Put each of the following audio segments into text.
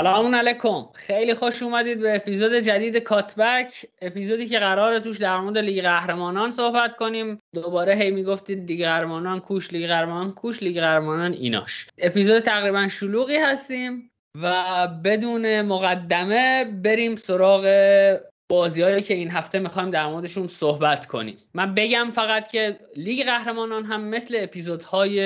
سلام علیکم. خیلی خوش اومدید به اپیزود جدید کاتبک اپیزودی که قراره توش در مورد لیگ قهرمانان صحبت کنیم. دوباره هی می‌گفتید لیگ قهرمانان کوش لیگ قهرمانان کوش لیگ قهرمانان ایناش. اپیزود تقریبا شلوغی هستیم و بدون مقدمه بریم سراغ بازیهایی که این هفته می‌خوایم در موردشون صحبت کنیم. من بگم فقط که لیگ قهرمانان هم مثل اپیزودهای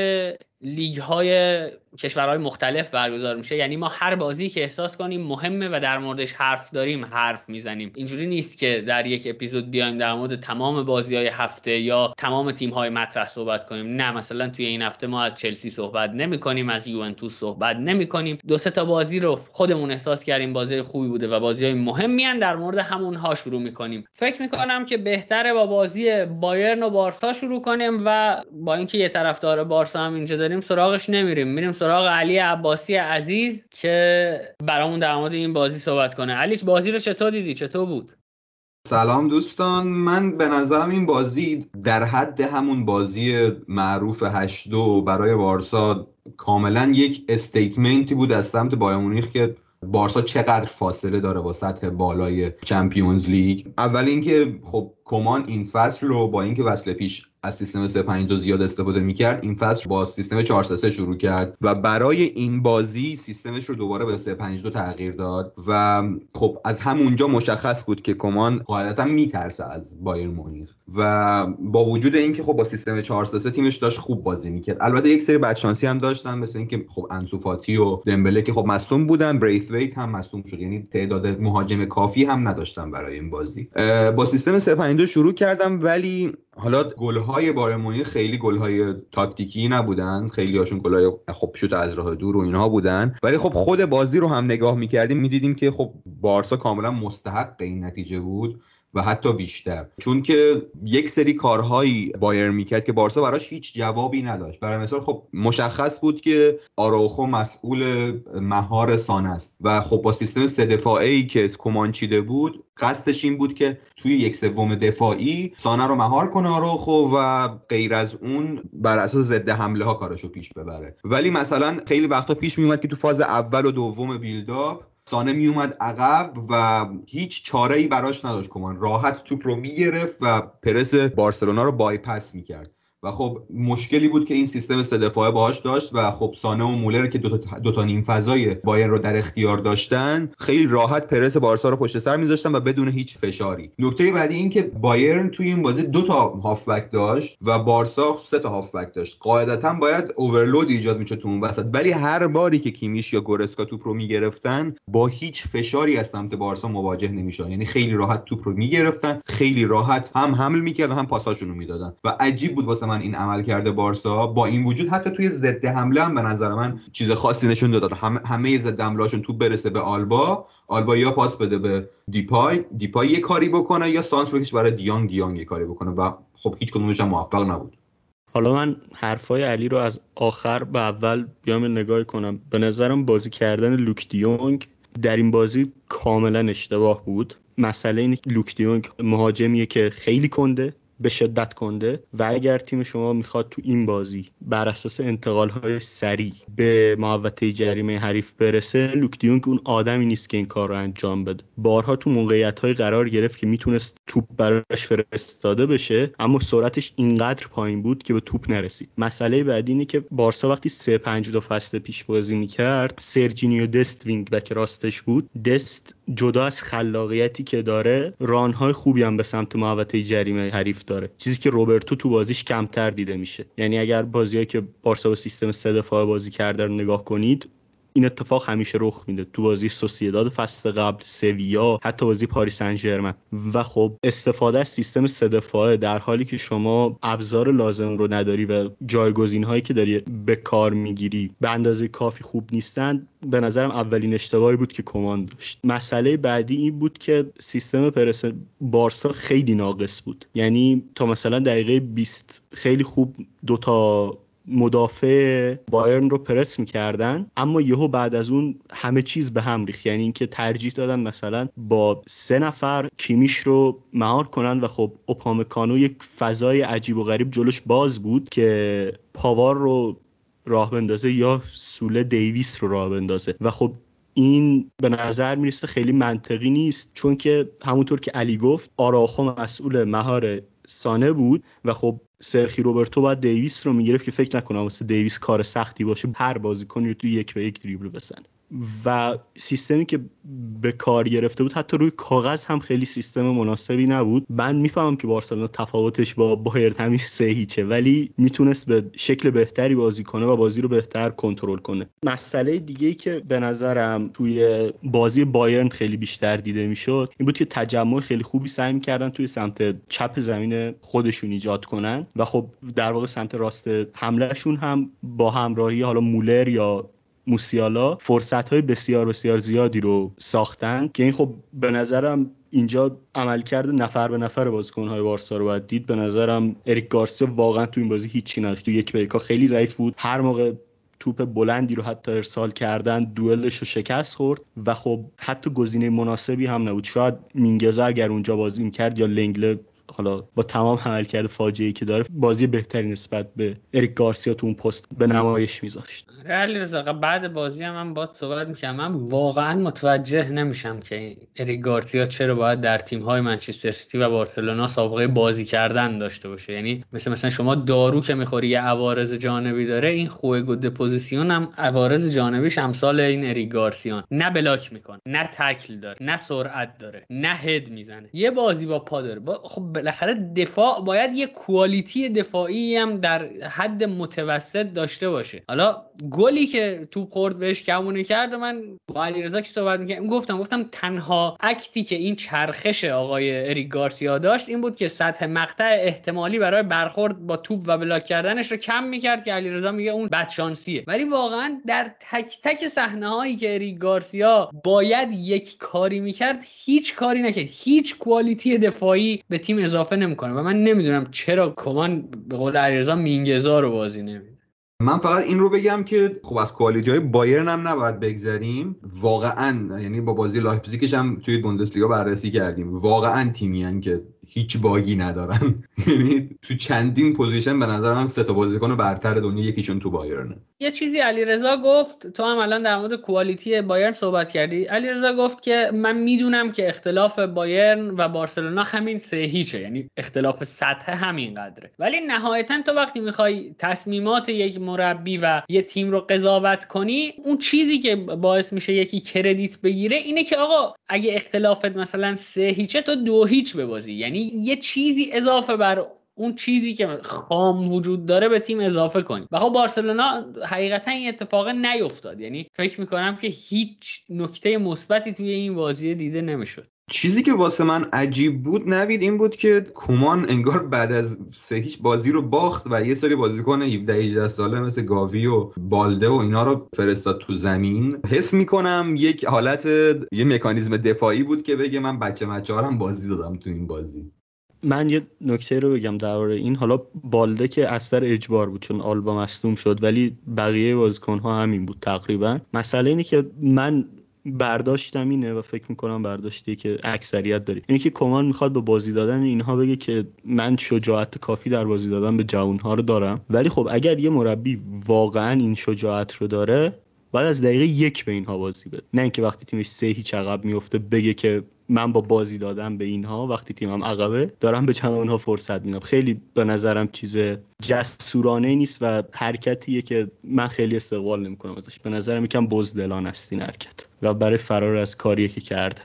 لیگ های کشورهای مختلف برگزار میشه. یعنی ما هر بازی که احساس کنیم مهمه و در موردش حرف داریم حرف می‌زنیم. اینجوری نیست که در یک اپیزود بیایم در مورد تمام بازی های هفته یا تمام تیم های مطرح صحبت کنیم. نه مثلا توی این هفته ما از چلسی صحبت نمی کنیم از یوونتوس صحبت نمی کنیم دو سه تا بازی رو خودمون احساس کردیم بازی خوبی بوده و بازی های مهمی در مورد همون ها شروع می‌کنیم. فکر می‌کنم که بهتره با بازی بایرن و بارسا شروع کنیم و با اینکه یه طرفدار بارسا هم اینجا سراغش نمیریم. میریم سراغ علی عباسی عزیز که برامون در مورد این بازی صحبت کنه. علی بازی رو چطور دیدی؟ چطور بود؟ سلام دوستان. من به نظرم این بازی در حد همون بازی معروف هشتو برای بارسا کاملا یک استیتمنتی بود از سمت بایامونیخ که بارسا چقدر فاصله داره با سطح بالای چمپیونز لیگ. اول اینکه خب کمان این فصل رو با اینکه وصل پیش از سیستم 352 زیاد استفاده می‌کرد این فصل با سیستم 433 شروع کرد و برای این بازی سیستمش رو دوباره به 352 تغییر داد و خب از همونجا مشخص بود که کمان قاعدتا میترسه از بایر مونیخ. و با وجود اینکه خب با سیستم 433 تیمش داشت خوب بازی می‌کرد. البته یک سری بدشانسی هم داشتن مثل اینکه خب انسوفاتی و دمبله که خب مصدوم بودن بریثویت هم مصدوم شد. یعنی تعداد مهاجم کافی هم نداشتن برای این بازی. با سیستم 352 شروع کردم ولی حالا گلهای بارمونی خیلی گلهای تاکتیکی نبودن. خیلی هاشون گلهای خب شوت از راه دور و اینها بودن. ولی خب خود بازی رو هم نگاه می‌کردیم می‌دیدیم که خب بارسا کاملا مستحق این نتیجه بود. و حتی بیشتر. چون که یک سری کارهایی بایر می‌کرد که بارسا براش هیچ جوابی نداشت. برای مثال خب مشخص بود که آراوخو مسئول مهار سان است. و خب با سیستم سه دفاعی که کمان چیده بود قصدش این بود که توی یک سوم دفاعی سانه رو مهار کنه آراوخو و غیر از اون بر اساس ضد حمله ها کارشو پیش ببره. ولی مثلا خیلی وقتا پیش میومد که تو فاز اول و دوم بیلداپ سانه میومد عقب و هیچ چاره ای براش نداشت کمان راحت توپ رو می‌گرفت و پرس بارسلونا رو بایپس می‌کرد. و خب مشکلی بود که این سیستم سه دفاعه باهاش داشت و خب سانه و مولر که دو تا, دو تا نیم فضای بایر رو در اختیار داشتن خیلی راحت پرس بارسا رو پشت سر میذاشتن و بدون هیچ فشاری. نکته بعدی این که بایرن توی این بازی دو تا هافبک داشت و بارسا سه تا هافبک داشت. قاعدتا باید اوورلود ایجاد می‌شد تو اون وسط. ولی هر باری که کیمیش یا گورسکا توپ رو می‌گرفتن با هیچ فشاری از سمت بارسا مواجه نمی‌شدن. یعنی خیلی راحت توپ رو می‌گرفتن خیلی راحت هم حمل می‌کردن هم پاساشون رو می‌دادن. و عجیب بود واسه من این عمل کرده بارسا با این وجود حتی توی ضد حمله هم به نظر من چیز خاصی نشون داد. هم همه ضد حملهاشون تو برسه به آلبا آلبا یا پاس بده به دیپای دیپای یه کاری بکنه یا سانس بکش برای دیانگ دیانگ یه کاری بکنه. و خب هیچ کدومش هم موفق نبود. حالا من حرفای علی رو از آخر به اول بیام نگاه کنم. به نظرم بازی کردن لوک دیونگ در این بازی کاملا اشتباه بود. مسئله این لوک دیونگ مهاجمیه که خیلی کنده. به شدت کنده و اگر تیم شما می‌خواد تو این بازی بر اساس انتقال های سریع به محوطه جریمه حریف برسه لوک دیونگ اون آدمی نیست که این کار رو انجام بده. بارها تو موقعیت های قرار گرفت که می‌تونست توپ براش فرستاده بشه اما سرعتش اینقدر پایین بود که به توپ نرسید. مسئله بعدی اینه که بارسا وقتی 3 5 دو فصل پیش بازی می‌کرد سرجینیو دست wing back راستش بود. دست جدا از خلاقیتی که داره run های خوبی هم به سمت محوطه جریمه حریف داره. چیزی که روبرتو تو بازیش کمتر دیده میشه. یعنی اگر بازیایی که بارسا با سیستم سه دفاعه بازی کرده رو نگاه کنید این اتفاق همیشه رخ میده تو بازی سوسیداد فصل قبل سویا حتی بازی پاریس سن و خب استفاده از سیستم سه دفاعه در حالی که شما ابزار لازم رو نداری و جایگزین هایی که داری به کار می‌گیری به اندازه کافی خوب نیستن به نظرم اولین اشتباهی بود که کمان داشت. مسئله بعدی این بود که سیستم پرس بارسا خیلی ناقص بود. یعنی تا مثلا دقیقه 20 خیلی خوب دوتا مدافع بایرن رو پرس می‌کردن اما یهو بعد از اون همه چیز به هم ریخت. یعنی اینکه ترجیح دادن مثلا با سه نفر کیمیش رو مهار کنن و خب اوپامکانو یک فضای عجیب و غریب جلوش باز بود که پاوار رو راه بندازه یا سوله دیویس رو راه بندازه. و خب این به نظر می‌رسه خیلی منطقی نیست چون که همونطور که علی گفت آراخو مسئول مهار سانه بود و خب سرخی روبرتو باید دیویس رو می‌گرفت که فکر نکنم واسه دیویس کار سختی باشه. هر بازیکنی رو توی یک به یک دریبل بزنه. و سیستمی که به کار گرفته بود حتی روی کاغذ هم خیلی سیستم مناسبی نبود. من می‌فهمم که بارسلونا تفاوتش با بایرن همین سه هیچه ولی می‌تونست به شکل بهتری بازی کنه و بازی رو بهتر کنترل کنه. مسئله دیگه ای که به نظرم توی بازی بایرن خیلی بیشتر دیده می‌شد این بود که تجمع خیلی خوبی سعی می‌کردن توی سمت چپ زمین خودشون ایجاد کنن. و خب در واقع سمت راست حملهشون هم با همراهی حالا مولر یا موسیالا فرصت های بسیار بسیار زیادی رو ساختن که این خب به نظرم اینجا عملکرد نفر به نفر بازیکن های بارسا رو باید دید. به نظرم اریک گارسیا واقعا تو این بازی هیچی نداشت. تو یک به خیلی ضعیف بود. هر موقع توپ بلندی رو حتی ارسال کردن دوئلش رو شکست خورد و خب حتی گزینه مناسبی هم نبود. شاید مینگزا اگر اونجا بازی می‌کرد یا لنگله حالا با تمام عملکرد فاجعه‌ای که داره بازی بهتری نسبت به اریک گارسیا تو اون پست به نمایش میذاشت. علی رضا بعد بازی هم من باید صحبت می‌کنم. من واقعا متوجه نمیشم که اریک گارسیا چرا باید در تیم های منچستر سیتی و بارسلونا سابقه بازی کردن داشته باشه. یعنی مثل مثلا شما دارو که می‌خوری یه عوارض جانبی داره این juego de posición هم عوارض جانبیش امثال این اریک گارسیان. نه block می‌کنه نه تکل داره نه سرعت داره نه هد می‌زنه. یه بازی با پا داره. با خب بالاخره دفاع باید یه quality دفاعی هم در حد متوسط داشته باشه. حالا گلی که تو خورد بهش کمونه کرد من با علیرضا که صحبت می‌کردم گفتم گفتم تنها اکتی که این چرخش آقای اریک گارسیا داشت این بود که سطح مقطع احتمالی برای برخورد با توپ و بلاک کردنش رو کم می‌کرد که علیرضا میگه اون بدشانسیه. ولی واقعا در تک تک صحنه هایی که اریک گارسیا باید یک کاری می‌کرد هیچ کاری نکرد. هیچ کوالیتی دفاعی به تیم اضافه نمی‌کنه و من نمی‌دونم چرا کمان به قول علیرضا مینگزا رو بازی نمیده. من فقط این رو بگم که خب از quality های بایرن هم نباید بگذریم. واقعا یعنی با بازی لایپزیگش هم توی بوندسلیگا بررسی کردیم. واقعا تیمی که هیچ باگی ندارن. یعنی تو چندین position به نظر من سه تا بازیکن برتر دنیا یکیشون تو بایرنه. یه چیزی علیرضا گفت تو هم الان در مورد quality بایرن صحبت کردی. علیرضا گفت که من می‌دونم که اختلاف بایرن و بارسلونا همین سه هیچه یعنی اختلاف سطح همین قدره ولی نهایتا تو وقتی می‌خوای تصمیمات یک مربی و یه تیم رو قضاوت کنی اون چیزی که باعث میشه یکی credit بگیره اینه که آقا اگه اختلافت مثلا سه هیچه تو دو هیچ ببازی. یعنی یه چیزی اضافه بر اون چیزی که خام وجود داره به تیم اضافه کنی و خب بارسلونا حقیقتا این اتفاق نیفتاد. یعنی فکر می‌کنم که هیچ نکته مثبتی توی این بازی دیده نمی‌شد. چیزی که واسه من عجیب بود نوید این بود که کومان انگار بعد از سه هیچ بازی رو باخت و یه سری بازیکن 17 18 ساله مثل گاوی و بالده و اینا رو فرستاد تو زمین. حس می‌کنم یک حالت یه مکانیزم دفاعی بود که بگه من بچه مچه هم بازی دادم تو این بازی. من یه نکته رو بگم درباره این. حالا بالده که اثر اجبار بود چون آلبا مصدوم شد ولی بقیه بازیکن ها همین بود تقریبا. مسئله اینه که من برداشتم اینه و فکر می‌کنم برداشتی که اکثریت داری اینه که کمان می‌خواد با بازی دادن اینها بگه که من شجاعت کافی در بازی دادن به جوانها رو دارم. ولی خب اگر یه مربی واقعا این شجاعت رو داره بعد از دقیقه یک به اینها بازی بده. نه اینکه وقتی تیمش سه هیچ عقب میفته بگه که من با بازی دادم به اینها وقتی تیمم عقبه دارم به چند اونها فرصت میدم. خیلی به نظرم چیز جسورانه نیست و حرکتیه که من خیلی استقبال نمی‌کنم ازش. به نظرم یکم بزدلان است این حرکت و برای فرار از کاریه که کرده.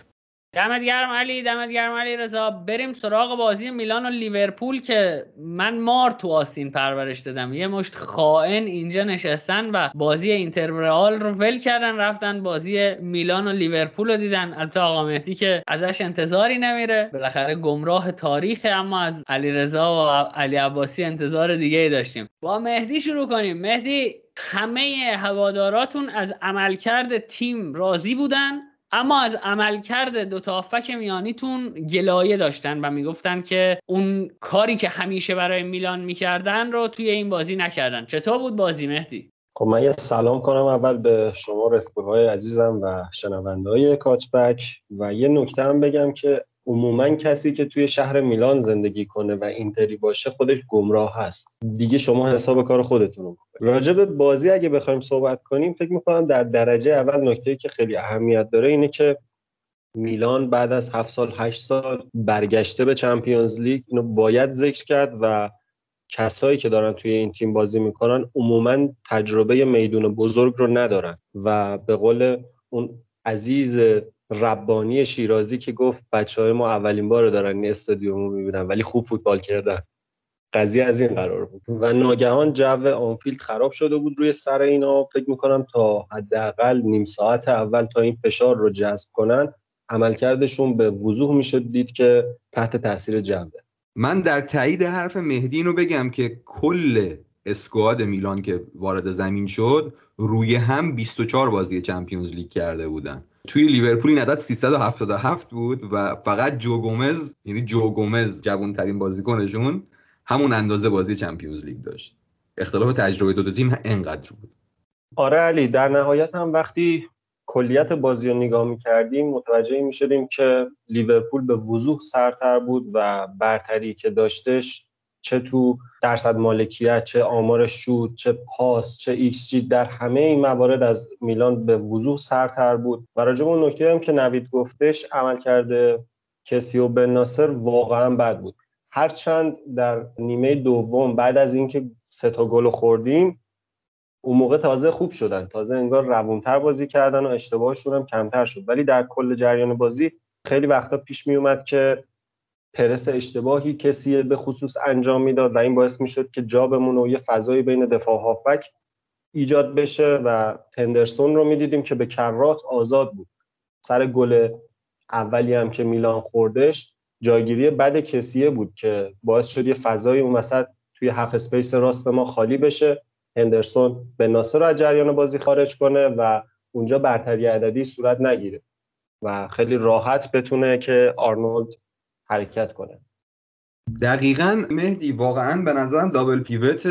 دمت گرم علی دمت گرم علی رضا. بریم سراغ بازی میلان و لیورپول که من مار تو آستین پرورش دادم. یه مشت خائن اینجا نشستن و بازی اینتر رو ول کردن رفتن بازی میلان و لیورپول رو دیدن. البته آقا مهدی که ازش انتظاری نمیره. بالاخره گمراه تاریخ اما از علی رضا و علی عباسی انتظار دیگه داشتیم. با مهدی شروع کنیم. مهدی همه هواداراتون از عملکرد تیم راضی بودن؟ اما از عملکرد دو تا آفک میانیتون گلایه داشتن و می‌گفتن که اون کاری که همیشه برای میلان می‌کردن رو توی این بازی نکردن. چطور بود بازی مهدی؟ خب من یه سلام کنم اول به شما رفقای عزیزم و شنونده های کاتبک و یه نکته هم بگم که عموما کسی که توی شهر میلان زندگی کنه و اینتری باشه خودش گمراه هست. دیگه شما حساب کار خودتون رو راجع به بازی اگه بخوایم صحبت کنیم فکر می‌کنم در درجه اول نکته که خیلی اهمیت داره اینه که میلان بعد از هفت سال هشت سال برگشته به چمپیونز لیگ اینو باید ذکر کرد و کسایی که دارن توی این تیم بازی می‌کنن عموما تجربه میدون بزرگ رو ندارن و به قول اون عزیز ربانی شیرازی که گفت بچه های ما اولین بار دارن این استادیوم رو می‌بینن ولی خوب فوتبال کردن. قضیه از این قرار بود. و ناگهان جو آنفیلد خراب شده بود روی سر اینا. فکر می‌کنم تا حداقل نیم ساعت اول تا این فشار رو جذب کنن عملکردشون به وضوح میشه دید که تحت تاثیر جوه. من در تایید حرف مهدی اینو بگم که کل اسکواد میلان که وارد زمین شد روی هم 24 بازی چمپیونز لیگ کرده بودن. توی لیورپول این عدد 377 بود و فقط جو گومز یعنی جو گومز جوان ترین بازیکنشون همون اندازه بازی چمپیونز لیگ داشت. اختلاف تجربه دو, دو تیم انقدر بود. آره علی در نهایت هم وقتی کلیت بازی رو نگاه می‌کردیم متوجه می شدیم که لیورپول به وضوح سرتر بود و برتری که داشتش چه تو درصد مالکیت چه آمار شوت چه پاس چه ایکس جی در همه این موارد از میلان به وضوح سرتر بود. و راجع اون نکته هم که نوید گفتش عملکرد کسیه و بن ناصر واقعا بد بود. هرچند در نیمه دوم بعد از اینکه سه تا گل خوردیم اون موقع تازه خوب شدن. تازه انگار روونتر بازی کردن و اشتباهشون هم کمتر شد. ولی در کل جریان بازی خیلی وقتا پیش می اومد که پرس اشتباهی کسی به خصوص انجام می‌داد و این باعث می‌شد که جا بمونه و یه فضایی بین دفاع هافک ایجاد بشه و هندرسون رو می‌دیدیم که به کرات آزاد بود. سر گل اولی هم که میلان خوردش جایگیری بد کسیه بود که باعث شد یه فضای اون وسط توی half space راست ما خالی بشه. هندرسون بن ناصر رو از جریان بازی خارج کنه و اونجا برتری عددی صورت نگیره و خیلی راحت بتونه که آرنولد حرکت کنه. دقیقا مهدی واقعا به نظرم double pivot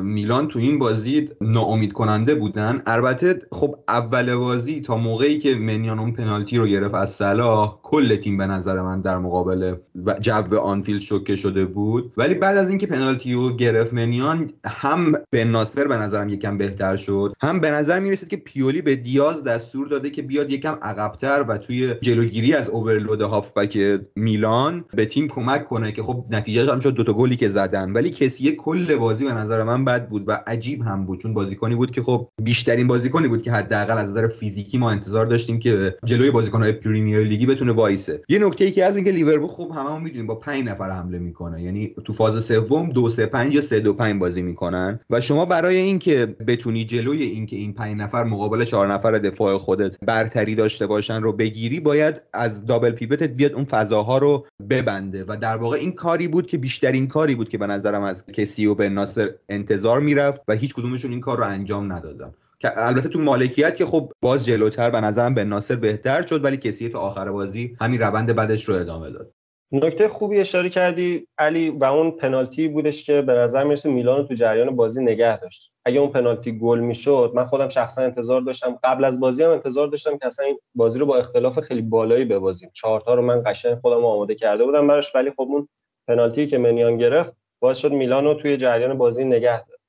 میلان تو این بازی ناامید کننده بودن. البته خب اول بازی تا موقعی که منیان اون پنالتی رو گرفت از صلاح کل تیم به نظر من در مقابل جو آنفیلد شوکه شده بود. ولی بعد از اینکه پنالتی رو گرفت منیان هم به ناصر به نظرم یکم بهتر شد. هم به نظر می‌رسید که پیولی به دیاز دستور داده که بیاد یکم عقبتر و توی جلوگیری از اوورلود هافبک میلان به تیم کمک کنه که خب نتیجه هم شد دوتا گلی که زدن. ولی کسی کل بازی به نظر من بد بود و عجیب هم بود. چون بازیکنی بود که خب بیشترین بازیکنی بود که حداقل از نظر فیزیکی ما انتظار داشتیم که جلوی بازیکن‌های پریمیر لیگی بتونه وایسه. یه نکته ای که از اینکه لیورپول خب هممون می‌دونیم با 5 نفر حمله می‌کنه. یعنی تو فاز سوم 2 3 5 یا 3 2 5 بازی می‌کنن. و شما برای اینکه بتونی جلوی اینکه این 5 نفر مقابل 4 نفر دفاع خودت برتری داشته باشن رو بگیری باید از دابل پیوتت بیاد اون فضاها رو ببنده. و در واقع این کاری بود که بیشترین کاری بود که به نظرم از کسی و به ناصر انتظار می‌رفت و هیچ کدومشون این کار رو انجام ندادن. که البته تو مالکیت که خب باز جلوتر به نظرم به ناصر بهتر شد ولی کسی تو آخر بازی همین روند بعدش رو ادامه داد. نکته خوبی اشاره کردی علی و اون پنالتی بودش که به نظر می‌رسه میلان تو جریان بازی نگه داشت. اگه اون پنالتی گل می‌شد من خودم شخصا انتظار داشتم. قبل از بازی هم انتظار داشتم که اصلا این بازی رو با اختلاف خیلی بالایی ببازیم. چهار تا رو من قشنگ خودم آماده کرده بودم براش ولی خب اون پنالتی که منیان گرفت باعث شد میلان رو توی جریان بازی نگه داره.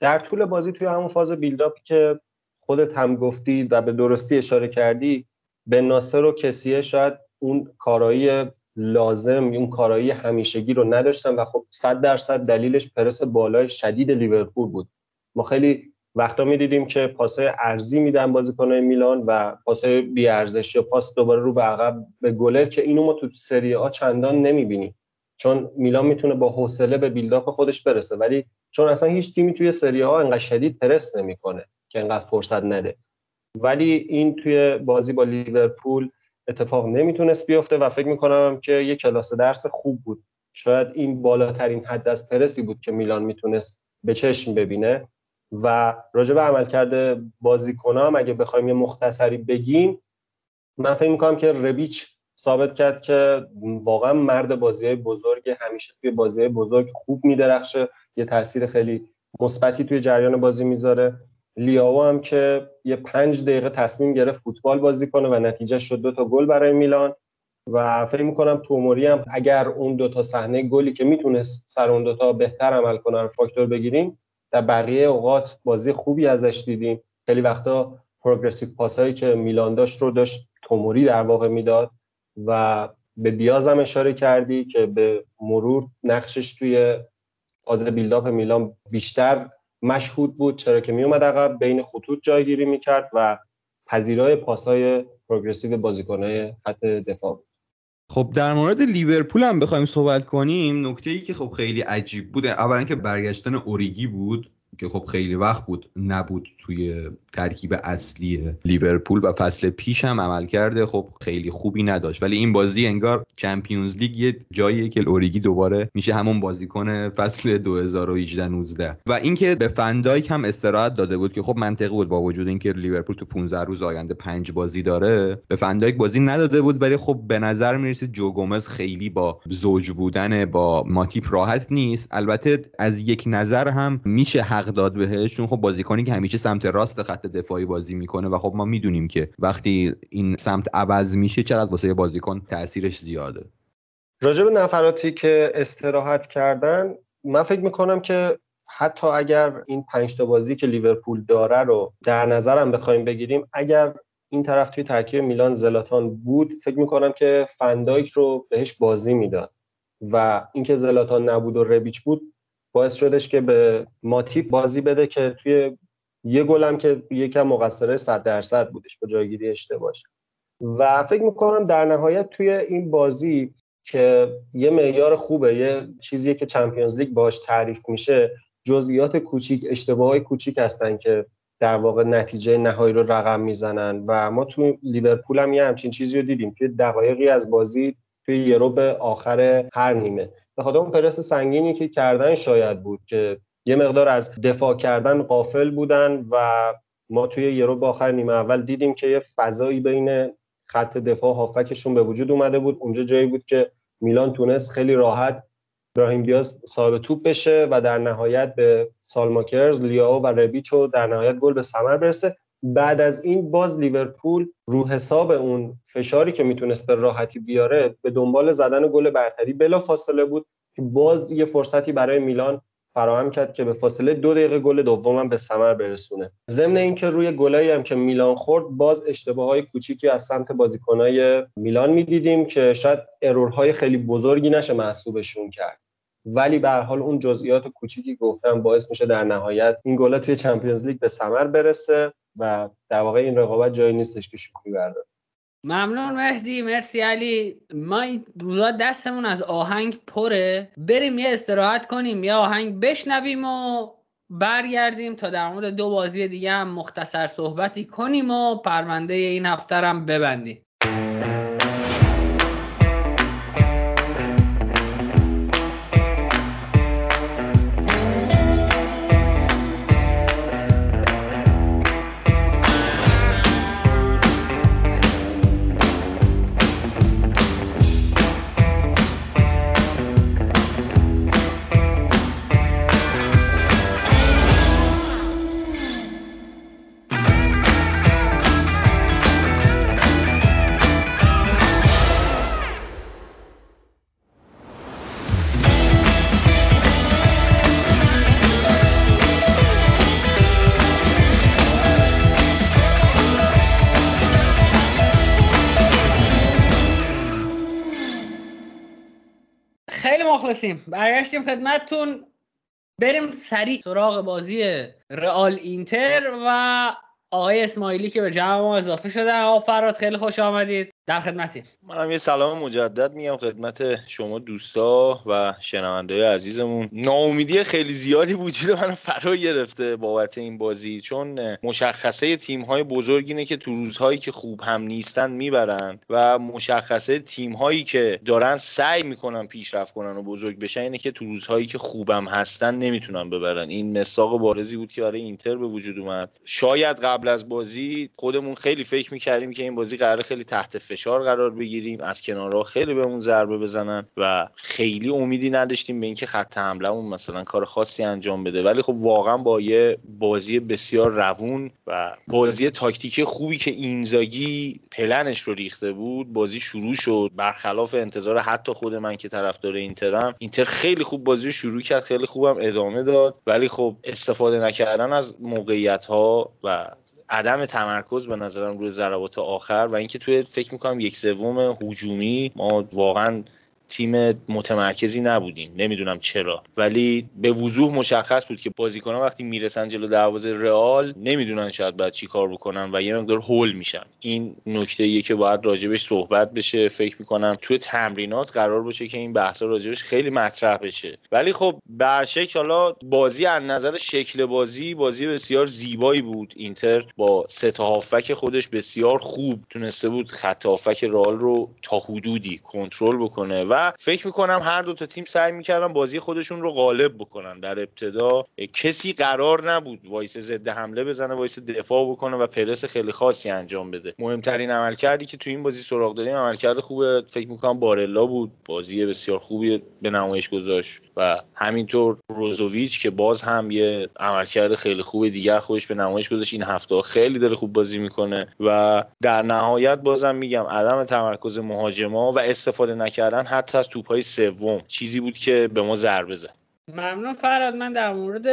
در طول بازی توی همون فاز بیلداپی که خودت هم گفتی و به درستی اشاره کردی به ناصر و کسیه شاید اون کارایی لازم اون کارایی همیشگی رو نداشتن و خب صد درصد دلیلش پرس بالای شدید لیورپول بود. ما خیلی وقتا می‌دیدیم که پاسای ارزی میدن بازیکنهای میلان و پاسای بی ارزش یا پاس دوباره رو به عقب به گلر که اینو ما تو سری آ چندان نمی‌بینیم. چون میلان می‌تونه با حوصله به بیلداپ خودش برسه ولی چون اصلا هیچ تیمی توی سری ها انقدر شدید پرس نمی‌کنه که انقدر فرصت نده. ولی این توی بازی با لیورپول اتفاق نمی‌تونست بیفته و فکر می‌کنم که یه کلاس درس خوب بود. شاید این بالاترین حد از پرسی بود که میلان می‌تونست به چشم ببینه و راجع به عملکرد بازیکنام اگه بخوایم یه مختصری بگیم من فکر می‌کنم که ربیچ ثابت کرد که واقعا مرد بازی های بزرگ همیشه توی بازی های بزرگ خوب میدرخشه یه تاثیر خیلی مثبتی توی جریان بازی می‌ذاره. لیاو هم که یه پنج دقیقه تصمیم گرفت فوتبال بازی کنه و نتیجه شد دو تا گل برای میلان. و فکر می‌کنم توموری هم اگر اون دو تا صحنه گلی که می‌تونست سر اون دوتا بهتر عمل کنه رو فاکتور بگیریم در بقیه اوقات بازی خوبی ازش دیدیم. خیلی وقتا پروگرسیو پاسایی که میلان داشت رو داشت توموری در واقع می‌داد. و به دیاز هم اشاره کردی که به مرور نقشش توی فاز بیلداپ میلان بیشتر مشهود بود چرا که میومد عقب بین خطوط جایگیری می‌کرد و پذیرای پاسای پروگرسیو بازیکنهای خط دفاع بود. خب در مورد لیورپول هم بخوایم صحبت کنیم. نکته ای که خب خیلی عجیب بوده اولا که برگشتن اوریگی بود. که خب خیلی وقت بود نبود توی ترکیب اصلی لیورپول و فصل پیش هم عمل کرده. خب خیلی خوبی نداشت. ولی این بازی انگار چمپیونز لیگ یه جاییه که اوریگی دوباره میشه همون بازیکن فصل 2018 19 و اینکه به فندایک هم استراحت داده بود که خب منطقی بود با وجود اینکه لیورپول تو 15 روز آینده پنج بازی داره به فندایک بازی نداده بود. ولی خب به نظر می‌رسه جو گومز خیلی با زوج بودن با ماتیپ راحت نیست. البته از یک نظر هم میشه حق داد بهش چون خب بازیکنی که همیشه سمت راست خط دفاعی بازی می‌کنه و خب ما می‌دونیم که وقتی این سمت عوض میشه چقدر واسه بازیکن تاثیرش زیاده. راجع به نفراتی که استراحت کردن من فکر می‌کنم که حتی اگر این پنج تا بازی که لیورپول داره رو در نظرم بخوایم بگیریم اگر این طرف توی ترکیب میلان زلاتان بود فکر می‌کنم که فندایک رو بهش بازی می‌داد. و اینکه زلاتان نبود و ربیچ بود باعث شدش که به ماتیپ بازی بده که توی یه گلم که یکم مقصره 100 درصد بودش با جایگیری اشتباهش. و فکر می‌کنم در نهایت توی این بازی که یه معیار خوبه یه چیزیه که چمپیونز لیگ باش تعریف میشه جزئیات کوچیک اشتباهات کوچیک هستن که در واقع نتیجه نهایی رو رقم می‌زنن. و ما تو لیورپول هم یه همچین چیزی رو دیدیم. توی دقایقی از بازی توی یه به آخر هر نیمه. به خاطر اون پرس سنگینی که کردن شاید بود که یه مقدار از دفاع کردن قافل بودن و ما توی یورو با آخر نیمه اول دیدیم که یه فضایی بین خط دفاع هافکشون به وجود اومده بود. اونجا جایی بود که میلان تونست خیلی راحت ابراهیم دیاز صاحب توپ بشه و در نهایت به سالماکرز لیاو و ربیچو در نهایت گل به ثمر برسه. بعد از این باز لیورپول رو حساب اون فشاری که می‌تونست به راحتی بیاره به دنبال زدن گل برتری. بلا فاصله بود. که باز یه فرصتی برای میلان فراهم کرد که به فاصله دو دقیقه گل دومم به ثمر برسونه. ضمن اینکه روی گلایی هم که میلان خورد باز اشتباه های کوچیکی از سمت بازیکنهای میلان می‌دیدیم که شاید ارورهای خیلی بزرگی نشه محسوبشون کرد. ولی به حال اون جزئیات کوچیکی گفتم باعث میشه در نهایت این گلا توی چمپیونز لیگ به ثمر برسه. و در واقع این رقابت جایی نیستش که شوخی برداره. ممنون مهدی مرسی علی. ما روزا دستمون از آهنگ پره. بریم یه استراحت کنیم یه آهنگ بشنویم و برگردیم تا در مورد دو بازی دیگه هم مختصر صحبتی کنیم و پرونده این هفته هم ببندیم. مخلصیم برگشتیم خدمتتون. بریم سریع سراغ بازی رئال اینتر و آقای اسماعیلی که به جمع ما اضافه شده. آقا فراد خیلی خوش آمدید. در خدمتی منم یه سلام مجدد میگم خدمت شما دوستا و شنونده عزیزمون. ناامیدی خیلی زیادی وجود من فرا گرفته بابت این بازی چون مشخصه تیم های بزرگ اینه که تو روزهایی که خوب هم نیستن می‌برن و مشخصه تیم هایی که دارن سعی می‌کنن پیشرفت کنن و بزرگ بشن اینه که تو روزهایی که خوبم هستن نمی‌تونن ببرن. این مساق بارزی بود که برای اینتر به وجود اومد. شاید قبل از بازی خودمون خیلی فکر می‌کردیم که این بازی قرار خیلی تحت فشار قرار بگیریم از کنارها خیلی بهمون ضربه بزنن و خیلی امیدی نداشتیم به اینکه خط حملهمون مثلا کار خاصی انجام بده. ولی خب واقعا با یه بازی بسیار روون و بازی تاکتیکی خوبی که اینزاگی پلنش رو ریخته بود بازی شروع شد. برخلاف انتظار حتی خود من که طرفدار اینترم اینتر خیلی خوب بازی رو شروع کرد خیلی خوبم ادامه داد. ولی خب استفاده نکردن از موقعیت ها و عدم تمرکز به نظرم روی ضربات آخر و اینکه توی فکر می‌کنم یک سوم هجومی ما واقعا تیم متمرکزی نبودیم. نمی‌دونم چرا. ولی به وضوح مشخص بود که بازیکنان وقتی می‌رسن جلو دروازه رئال نمی‌دونن شاید بعد چی کار بکنن و یه مقدار هول میشن. این نکته ایه که باید راجبش صحبت بشه. فکر می‌کنم توی تمرینات قرار باشه که این بحثا راجبش خیلی مطرح بشه. ولی خب به شکل حالا بازی از نظر شکل بازی بازی بسیار زیبایی بود. اینتر با سه هافک خودش بسیار خوب تونسته بود خط هافک رئال رو تا حدودی کنترل بکنه و فکر می‌کنم هر دو تا تیم سعی می‌کردن بازی خودشون رو غالب بکنن. در ابتدا کسی قرار نبود وایسه ضد حمله بزنه وایسه دفاع بکنه و پرس خیلی خاصی انجام بده. مهمترین عملکردی که تو این بازی سراغ داریم عملکرد خوب فکر می‌کنم بارلا بود. بازی بسیار خوبی به نمایش گذاشت و همینطور بروزوویچ که باز هم یه عملکرد خیلی خوب دیگر خودش به نمایش گذاشت. این هفته خیلی داره خوب بازی می‌کنه و در نهایت بازم میگم عدم تمرکز مهاجما و استفاده نکردن حتی از توپهای سوم چیزی بود که به ما ضربه زد. ممنون فراد من در مورد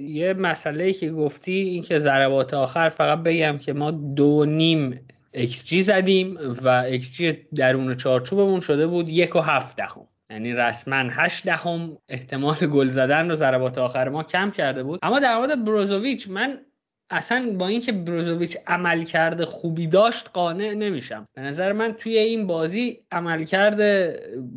یه مسئله که گفتی اینکه ضربات آخر فقط بگم که ما دو نیم XG زدیم و XG درون چارچوبمون شده بود یک و هفت دهم. یعنی رسما هشت دهم احتمال گل زدن رو ضربات آخر ما کم کرده بود. اما در مورد بروزوویچ من اصلا با اینکه بروزوویچ عملکرد خوبی داشت قانع نمیشم. به نظر من توی این بازی عملکرد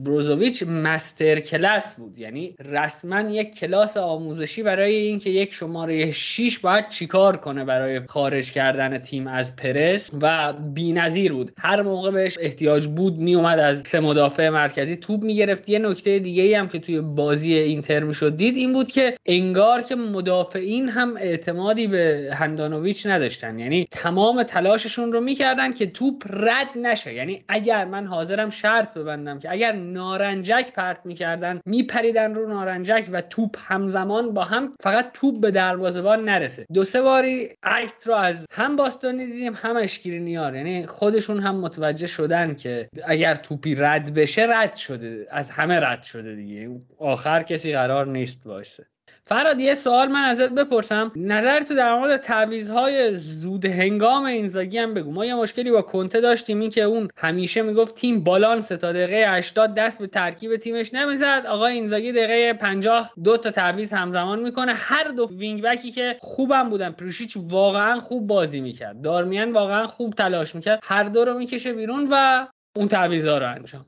بروزوویچ مستر کلاس بود. یعنی رسما یک کلاس آموزشی برای اینکه یک شماره 6 باید چیکار کنه برای خارج کردن تیم از پرس و بی‌نظیر بود. هر موقع بهش احتیاج بود میومد از سه مدافع مرکزی توپ می‌گرفت. یه نکته دیگه هم که توی بازی اینتر می‌شد دید این بود که انگار که مدافعین هم اعتمادی به هندانویچ نداشتن. یعنی تمام تلاششون رو می‌کردن که توپ رد نشه. یعنی اگر من حاضرم شرط ببندم که اگر نارنجک پرت می‌کردن میپریدن رو نارنجک و توپ همزمان با هم فقط توپ به دروازه‌بان نرسه. دو سه باری اکت رو از هم باستانی دیدیم هم اشکرینیار یعنی خودشون هم متوجه شدن که اگر توپی رد بشه رد شده. از همه رد شده دیگه. آخر کسی قرار نیست باشه فرهاد یه سوال من ازت بپرسم. نظر تو در مورد تعویضهای زود هنگام اینزاگی هم بگو. ما یه مشکلی با کنته داشتیم این که اون همیشه می‌گفت تیم بالانس تا دقیقه 80 دست به ترکیب تیمش نمی‌زد. آقای اینزاگی دقیقه 50 دو تا تعویض همزمان می‌کنه. هر دو وینگ بکی که خوبم بودن پریشیچ واقعا خوب بازی می‌کرد. دارمیان واقعا خوب تلاش می‌کرد. هر دو رو می‌کشه بیرون و اون تعویضا رو انجام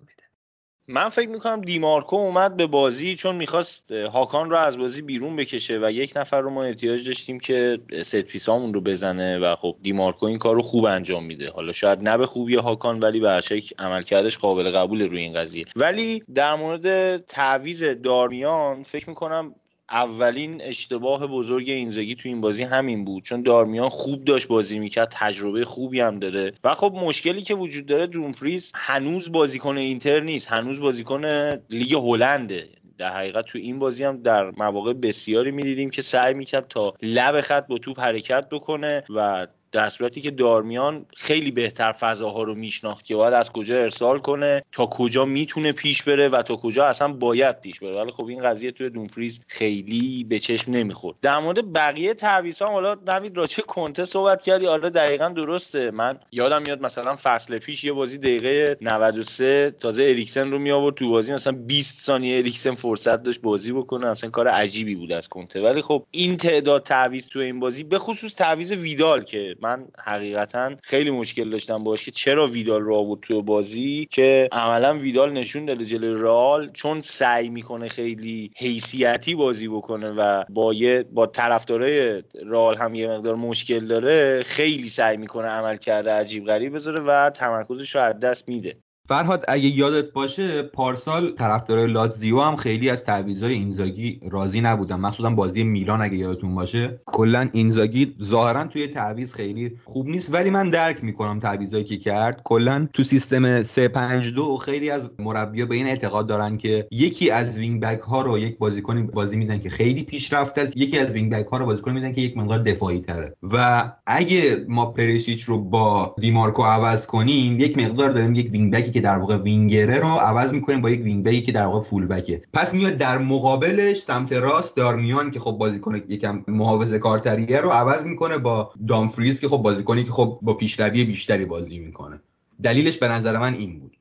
من فکر می‌کنم دیمارکو اومد به بازی چون می‌خواست هاکان رو از بازی بیرون بکشه و یک نفر رو ما احتیاج داشتیم که ست پیسامون رو بزنه و خب دیمارکو این کار رو خوب انجام میده. حالا شاید نه به خوبی هاکان ولی به عمل عملکردش قابل قبول روی این قضیه. ولی در مورد تعویز دارمیان فکر می‌کنم اولین اشتباه بزرگ اینزاگی تو این بازی همین بود. چون دارمیان خوب داشت بازی می‌کرد تجربه خوبی هم داره. و خب مشکلی که وجود داره دومفریز هنوز بازیکن اینتر نیست. هنوز بازیکن لیگ هلنده. در حقیقت تو این بازی هم در مواقع بسیاری می‌دیدیم که سعی می‌کرد تا لب خط با توپ حرکت بکنه و در صورتی که دارمیان خیلی بهتر فضاها رو میشناخت که باید از کجا ارسال کنه تا کجا می‌تونه پیش بره و تا کجا اصلا باید پیش بره. ولی خب این قضیه توی دونفریز خیلی به چشم نمی‌خورد. در مورد بقیه تعویض ها حالا نوید راجع کنته صحبت کردی. آره دقیقا درسته. من یادم میاد مثلا فصل پیش یه بازی دقیقه 93 تازه اریکسن رو می آورد تو بازی. مثلا 20 ثانیه اریکسن فرصت داشت بازی بکنه. اصلا کار عجیبی بود از کنته ولی خب این تعداد تعویض تو این بازی به خصوص تعویض ویدال که من حقیقتا خیلی مشکل داشتم باش که چرا ویدال رو آورد تو بازی که عملا ویدال نشون داده جلوی رئال چون سعی می‌کنه خیلی حیثیتی بازی بکنه و با یه با طرفدارای رئال هم یه مقدار مشکل داره خیلی سعی می‌کنه عمل کرده عجیب غریب بذاره و تمرکزش رو از دست میده. فرهاد اگه یادت باشه پارسال طرفدارای لاتزیو هم خیلی از تعویضای اینزاگی راضی نبودن. مخصوصا بازی میلان اگه یادتون باشه. کلا اینزاگی ظاهرا توی تعویض خیلی خوب نیست ولی من درک می‌کنم تعویضایی که کرد. کلا تو سیستم 352 خیلی از مربیا به این اعتقاد دارن که یکی از وینگ بک ها رو یک بازیکنی بازی میدن که خیلی پیشرفته است یکی از وینگ بک ها رو بازیکن میدن که یک مقدار دفاعی تره و اگه ما پریشیچ رو با دیمارکو عوض کنیم یک مقدار داریم یک وینگ بکی که در واقع وینگره رو عوض می‌کنیم با یک وینگ بکی که در واقع فول بکه پس میاد در مقابلش سمت راست دارمیان که خب بازیکن یکم محافظه کارتریه رو عوض می‌کنه با دامفریز که خب بازیکنی که خب با پیشروی بیشتری بازی می‌کنه. دلیلش به نظر من این بود.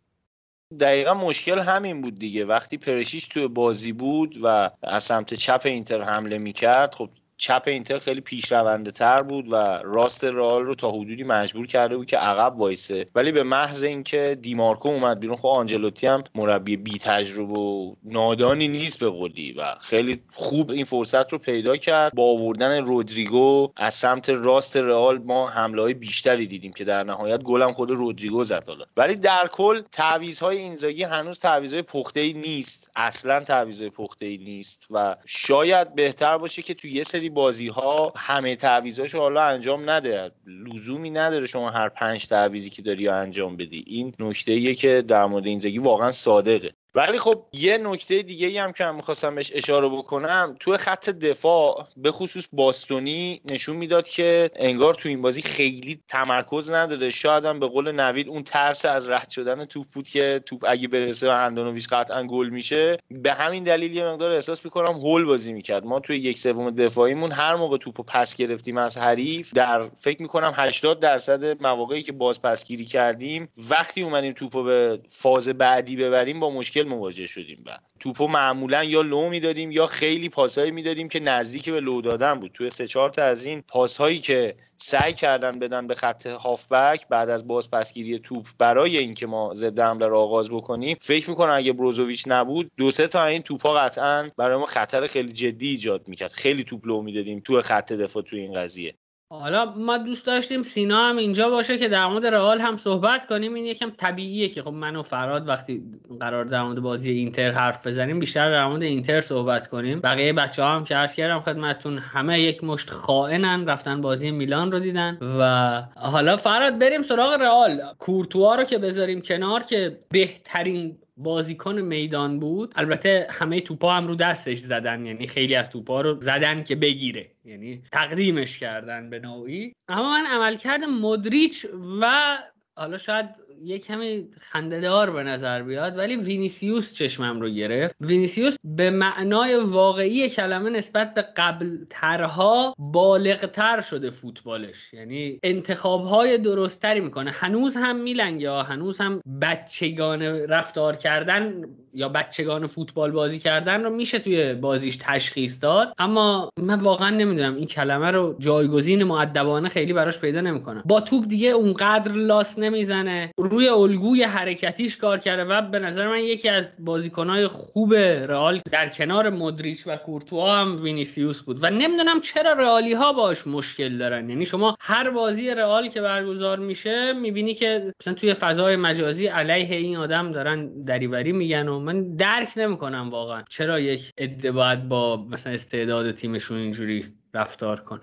دقیقا مشکل همین بود دیگه. وقتی پریشیچ توی بازی بود و از سمت چپ اینتر حمله می‌کرد خب چپ اینتر خیلی پیشرونده تر بود و راست رئال رو تا حدودی مجبور کرده بود که عقب وایسه. ولی به محض اینکه دیمارکو اومد بیرون خب آنجلوتی هم مربی بی تجربه و نادانی نیست به قولی و خیلی خوب این فرصت رو پیدا کرد. با آوردن رودریگو از سمت راست رئال ما حمله های بیشتری دیدیم که در نهایت گلم خود رودریگو زد حالا. ولی در کل تعویض‌های اینزاگی هنوز تعویض‌های پخته‌ای نیست. اصلا تعویض‌های پخته‌ای نیست و شاید بهتر باشه که تو یه سری بازی ها همه تعویضاشو حالا انجام نده. لزومی نداره شما هر پنج تعویزی که داری انجام بدی. این نکته که در مورد اینزاگی واقعا صادقه. ولی خب یه نکته دیگه هم که من می‌خواستم بهش اشاره بکنم تو خط دفاع به خصوص باستونی نشون می‌داد که انگار تو این بازی خیلی تمرکز نداره. شاید هم به قول نوید اون ترس از رد شدن توپ بود که توپ اگه برسه به اندونوویچ قطعا گل میشه. به همین دلیل یه مقدار احساس می‌کنم هول بازی می‌کرد. ما توی یک سوم دفاعیمون هر موقع توپو پس گرفتیم از حریف در فکر می‌کنم 80 درصد مواقعی که باز پسگیری کردیم وقتی اومدیم توپو به فاز بعدی ببریم با مشکل مواجه شدیم و توپو معمولا یا لو می‌دادیم یا خیلی پاسهایی می‌دادیم که نزدیک به لو دادن بود. توی سه چهار تا از این پاسهایی که سعی کردن بدن به خط هافبک بعد از باز پسگیری توپ برای اینکه ما ضد حمله رو آغاز بکنیم فکر می‌کنم اگه بروزوویچ نبود دو سه تا این توپا قطعا برای ما خطر خیلی جدی ایجاد می‌کرد. خیلی توپ لو می‌دادیم تو خط دفاع تو این قضیه. حالا ما دوست داشتیم سینا هم اینجا باشه که در مورد رئال هم صحبت کنیم. این یکم طبیعیه که خب من و فراد وقتی قرار در مورد بازی اینتر حرف بزنیم بیشتر در مورد اینتر صحبت کنیم. بقیه بچه ها هم که عرض کردم خدمتتون همه یک مشت خائنن رفتن بازی میلان رو دیدن و حالا فراد بریم سراغ رئال. کورتوا رو که بذاریم کنار که بهترین بازیکن میدان بود. البته همه توپا هم رو دستش زدن. یعنی خیلی از توپا رو زدن که بگیره. یعنی تقدیمش کردن به نوعی. اما من عملکرد مدریچ و حالا شاید یه کمی خندهدار به نظر بیاد ولی وینیسیوس چشمم رو گرفت. وینیسیوس به معنای واقعی کلمه نسبت به قبل ترها بالغتر شده فوتبالش. یعنی انتخاب های درست‌تری می‌کنه. هنوز هم میلنگه هنوز هم بچگانه رفتار کردن یا بچگانه فوتبال بازی کردن رو میشه توی بازیش تشخیص داد. اما من واقعا نمی‌دونم این کلمه رو جایگزین مؤدبانه خیلی براش پیدا نمی‌کنم. با توپ دیگه اونقدر لاس نمی‌زنه روی الگوی حرکتیش کار کرده و به نظر من یکی از بازیکنهای خوب رئال در کنار مدریچ و کورتوا هم وینیسیوس بود. و نمی‌دونم چرا رئالی ها باش مشکل دارن. یعنی شما هر بازی رئال که برگزار میشه می‌بینی که مثلا توی فضای مجازی علیه این آدم دارن دری وری میگن و من درک نمی‌کنم واقعا. چرا یک عده باید با مثلا استعداد تیمشون اینجوری رفتار کنه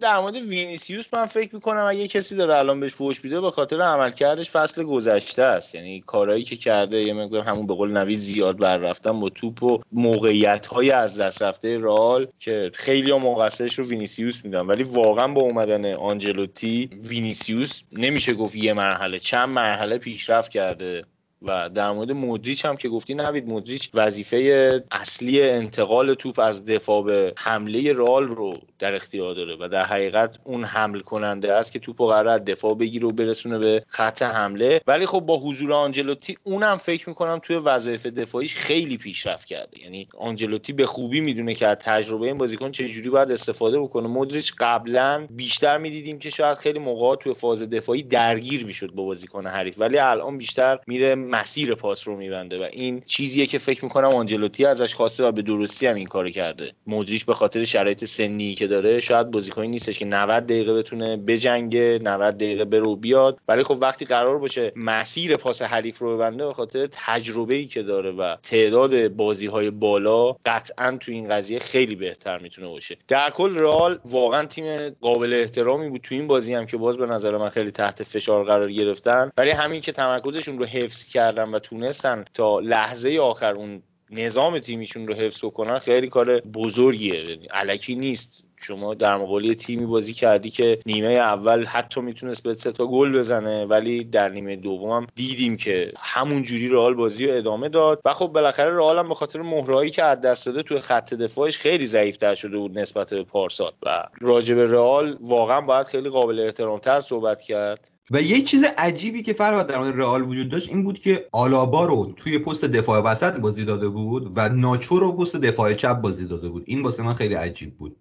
در مورد وینیسیوس من فکر می‌کنم اگه کسی داره الان بهش فوش میده به خاطر عملکردش فصل گذشته است. یعنی کارهایی که کرده یه مقدار همون به قول نوید زیاد ور رفتن با توپ و موقعیت های از دست رفته رئال که خیلی مقصرش رو وینیسیوس میدن ولی واقعا با اومدن آنجلوتی وینیسیوس نمیشه گفت یه مرحله چند مرحله پیشرفت کرده. و در مورد مودریچ هم که گفتی نوید مودریچ وظیفه اصلی انتقال توپ از دفاع به حمله رال رو در اختیار داره و در حقیقت اون حمل کننده است که توپ قرار از دفاع بگیره و برسونه به خط حمله. ولی خب با حضور آنجلوتی اونم فکر می‌کنم توی وظایف دفاعیش خیلی پیشرفت کرده. یعنی آنجلوتی به خوبی می‌دونه که از تجربه این بازیکن چه جوری باید استفاده بکنه. مودریچ قبلا بیشتر می‌دیدیم که شاید خیلی موقع توی فاز دفاعی درگیر می‌شد با بازیکن حریف ولی الان بیشتر میره مسیر پاس رو میبنده و این چیزیه که فکر می‌کنم آنجلوتی ازش خواسته و به درستی هم این کارو کرده. مودریچ به خاطر شرایط سنی که داره شاید بازیکنی نیستش که 90 دقیقه بتونه بجنگه 90 دقیقه برو بیاد. ولی خب وقتی قرار باشه مسیر پاس حریف رو ببنده به خاطر تجربه ای که داره و تعداد بازی های بالا قطعا تو این قضیه خیلی بهتر می‌تونه باشه. در کل رئال واقعا تیم قابل احترامی بود تو این بازی هم که باز به نظر من خیلی تحت فشار قرار گرفتن. ولی همین که تمرکزشون رو حفظ کردن و تونستن تا لحظه آخر اون نظام تیمیشون رو حفظ کنن خیلی کار بزرگیه. یعنی علکی نیست. شما در مقابل تیمی بازی کردی که نیمه اول حتی می‌تونست به سه تا گل بزنه ولی در نیمه دوم دیدیم که همون جوری رئال بازی رو ادامه داد. و خب بالاخره رئال هم به خاطر مهرهایی که از دست داده توی خط دفاعش خیلی ضعیفتر شده بود نسبت به پارسال. و راجب رئال واقعا باید خیلی قابل احترامتر صحبت کرد. و یه چیز عجیبی که فرات در مورد رئال وجود داشت این بود که آلابا رو توی پست دفاع وسط بازی داده بود و ناچو رو پست دفاع چپ بازی داده بود. این واسه من خیلی عجیب بود.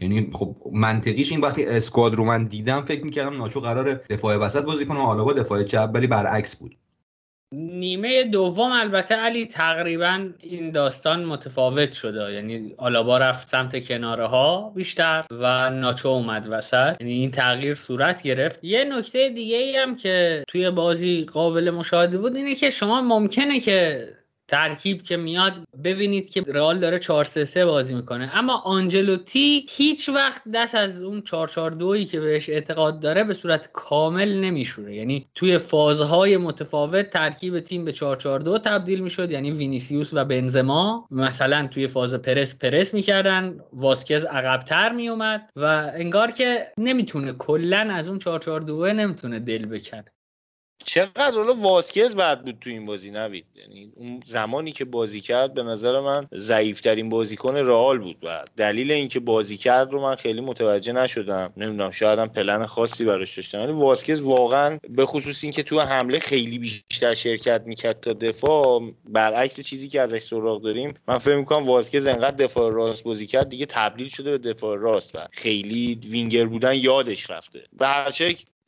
یعنی خب منطقیش این وقتی اسکواد رو من دیدم فکر می‌کردم ناچو قرار دفاع وسط بازی کنه و آلابا دفاع چپ ولی برعکس بود. نیمه دوم البته علی تقریبا این داستان متفاوت شده. یعنی آلابا رفت سمت کناره ها بیشتر و ناچو اومد وسط. یعنی این تغییر صورت گرفت. یه نکته دیگه ای هم که توی بازی قابل مشاهده بود اینه که شما ممکنه که ترکیب که میاد ببینید که رئال داره 4 3 3 بازی می‌کنه. اما آنجلوتی هیچ وقت دست از اون 4 4 2 که بهش اعتقاد داره به صورت کامل نمیشوره. یعنی توی فازهای متفاوت ترکیب تیم به 4 4 2 تبدیل می‌شد. یعنی وینیسیوس و بنزما مثلا توی فاز پرس پرس می‌کردن. واسکز عقبتر میومد و انگار که نمی‌تونه کلا از اون 4 4 2 نمی‌تونه دل بکنه چقدر حالا واسکز بعد بود تو این بازی نوید. یعنی اون زمانی که بازی کرد به نظر من ضعیفترین بازیکن رئال بود. و دلیل اینکه بازی کرد رو من خیلی متوجه نشدم. نمی‌دونم شاید هم پلن خاصی براش داشتن. ولی واسکز واقعا به خصوص اینکه تو حمله خیلی بیشتر شرکت می‌کرد تا دفاع برعکس چیزی که ازش سراغ داریم من فکر می‌کنم واسکز انقدر دفاع راست بازی کرد دیگه تبدیل شده به دفاع راست و خیلی وینگر بودن یادش رفته. به هر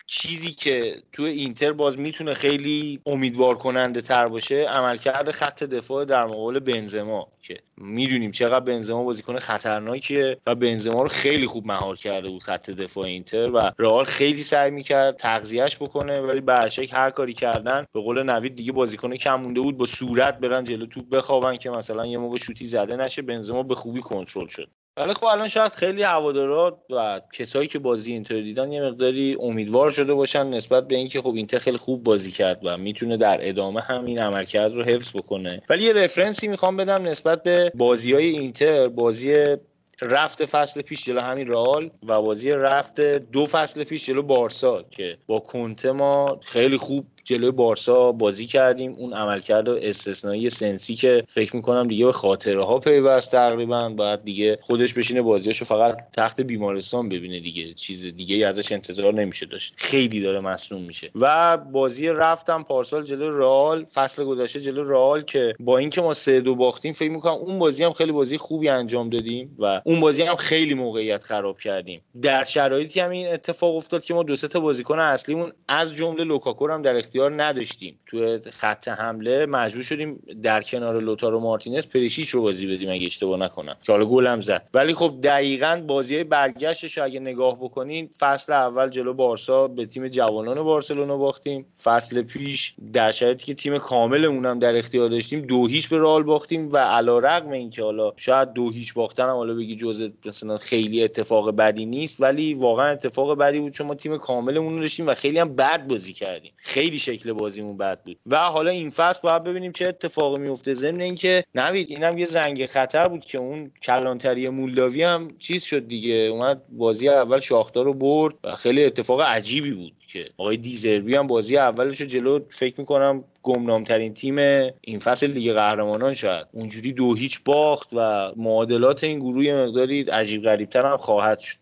چیزی که تو اینتر باز می‌تونه خیلی امیدوار کننده تر باشه عملکرد خط دفاع در مقابل بنزما که می‌دونیم چقدر بنزما بازیکن خطرناکیه و بنزما رو خیلی خوب مهار کرده بود خط دفاع اینتر و رئال خیلی سعی می‌کرد تغذیهش بکنه ولی به هر کاری کردن به قول نوید دیگه بازیکن کم مونده بود با صورت برن جلو توپ بخوابن که مثلا یه موقع شوتی زده نشه بنزما به خوبی کنترل شد. ولی خب الان شاید خیلی هوادارا و کسایی که بازی اینتر دیدن یه مقداری امیدوار شده باشن نسبت به اینکه خب اینتر خیلی خوب بازی کرد و می‌تونه در ادامه هم این عملکرد رو حفظ بکنه. ولی یه رفرنسی می‌خوام بدم نسبت به بازی های اینتر بازی رفت فصل پیش جلو همین رئال و بازی رفت دو فصل پیش جلو بارسا که با کنته ما خیلی خوب جلوی بارسا بازی کردیم. اون عملکرد استثنایی سنسی که فکر می‌کنم دیگه به خاطره ها پیوست تقریبا. باید دیگه خودش بشینه بازیاشو فقط تخت بیمارستان ببینه دیگه. چیز دیگه ازش انتظار نمیشه داشت. خیلی داره مصنوم میشه. و بازی رفتم پارسال جلو رئال. فصل گذشته جلو رئال که با اینکه ما سه دو باختیم فکر می‌کنم اون بازی هم خیلی بازی خوبی انجام دادیم و اون بازی هم خیلی موقعیت خراب کردیم. در شرایطی هم این اتفاق افتاد که ما دو سه تا بازیکن اصلیمون از جمله لوکاکو هم در نداشتیم. تو خط حمله مجبور شدیم در کنار لوتارو مارتینز پریشیچ رو بازی بدیم اگه اشتباه نکنم. که حالا گلم زد. ولی خب دقیقا بازی برگشتش اگه نگاه بکنین فصل اول جلو بارسا به تیم جوانان بارسلونا باختیم. فصل پیش در شرایطی که تیم کاملمون هم در اختیار داشتیم دو هیچ به رئال باختیم و علیرغم اینکه حالا شاید دو هیچ باختن هم حالا بگی جزء مثلا خیلی اتفاق بدی نیست ولی واقعا اتفاق بدی بود چون ما تیم کاملمون رو داشتیم و خیلی هم بد بازی کردیم. خیلی شکل بازیمون بد بود. و حالا این فصل باید ببینیم چه اتفاقی میفته. ضمن اینکه نوید اینم یه زنگ خطر بود که اون کلانتری مولداوی هم چیز شد دیگه. اومد بازی اول شاختار رو برد و خیلی اتفاق عجیبی بود که آقای دیزربی هم بازی اولش رو جلو فکر می‌کنم گمنامترین تیم این فصل لیگ قهرمانان شد اونجوری دو هیچ باخت و معادلات این گروه مقداری عجیب غریبتر هم خواهد شد.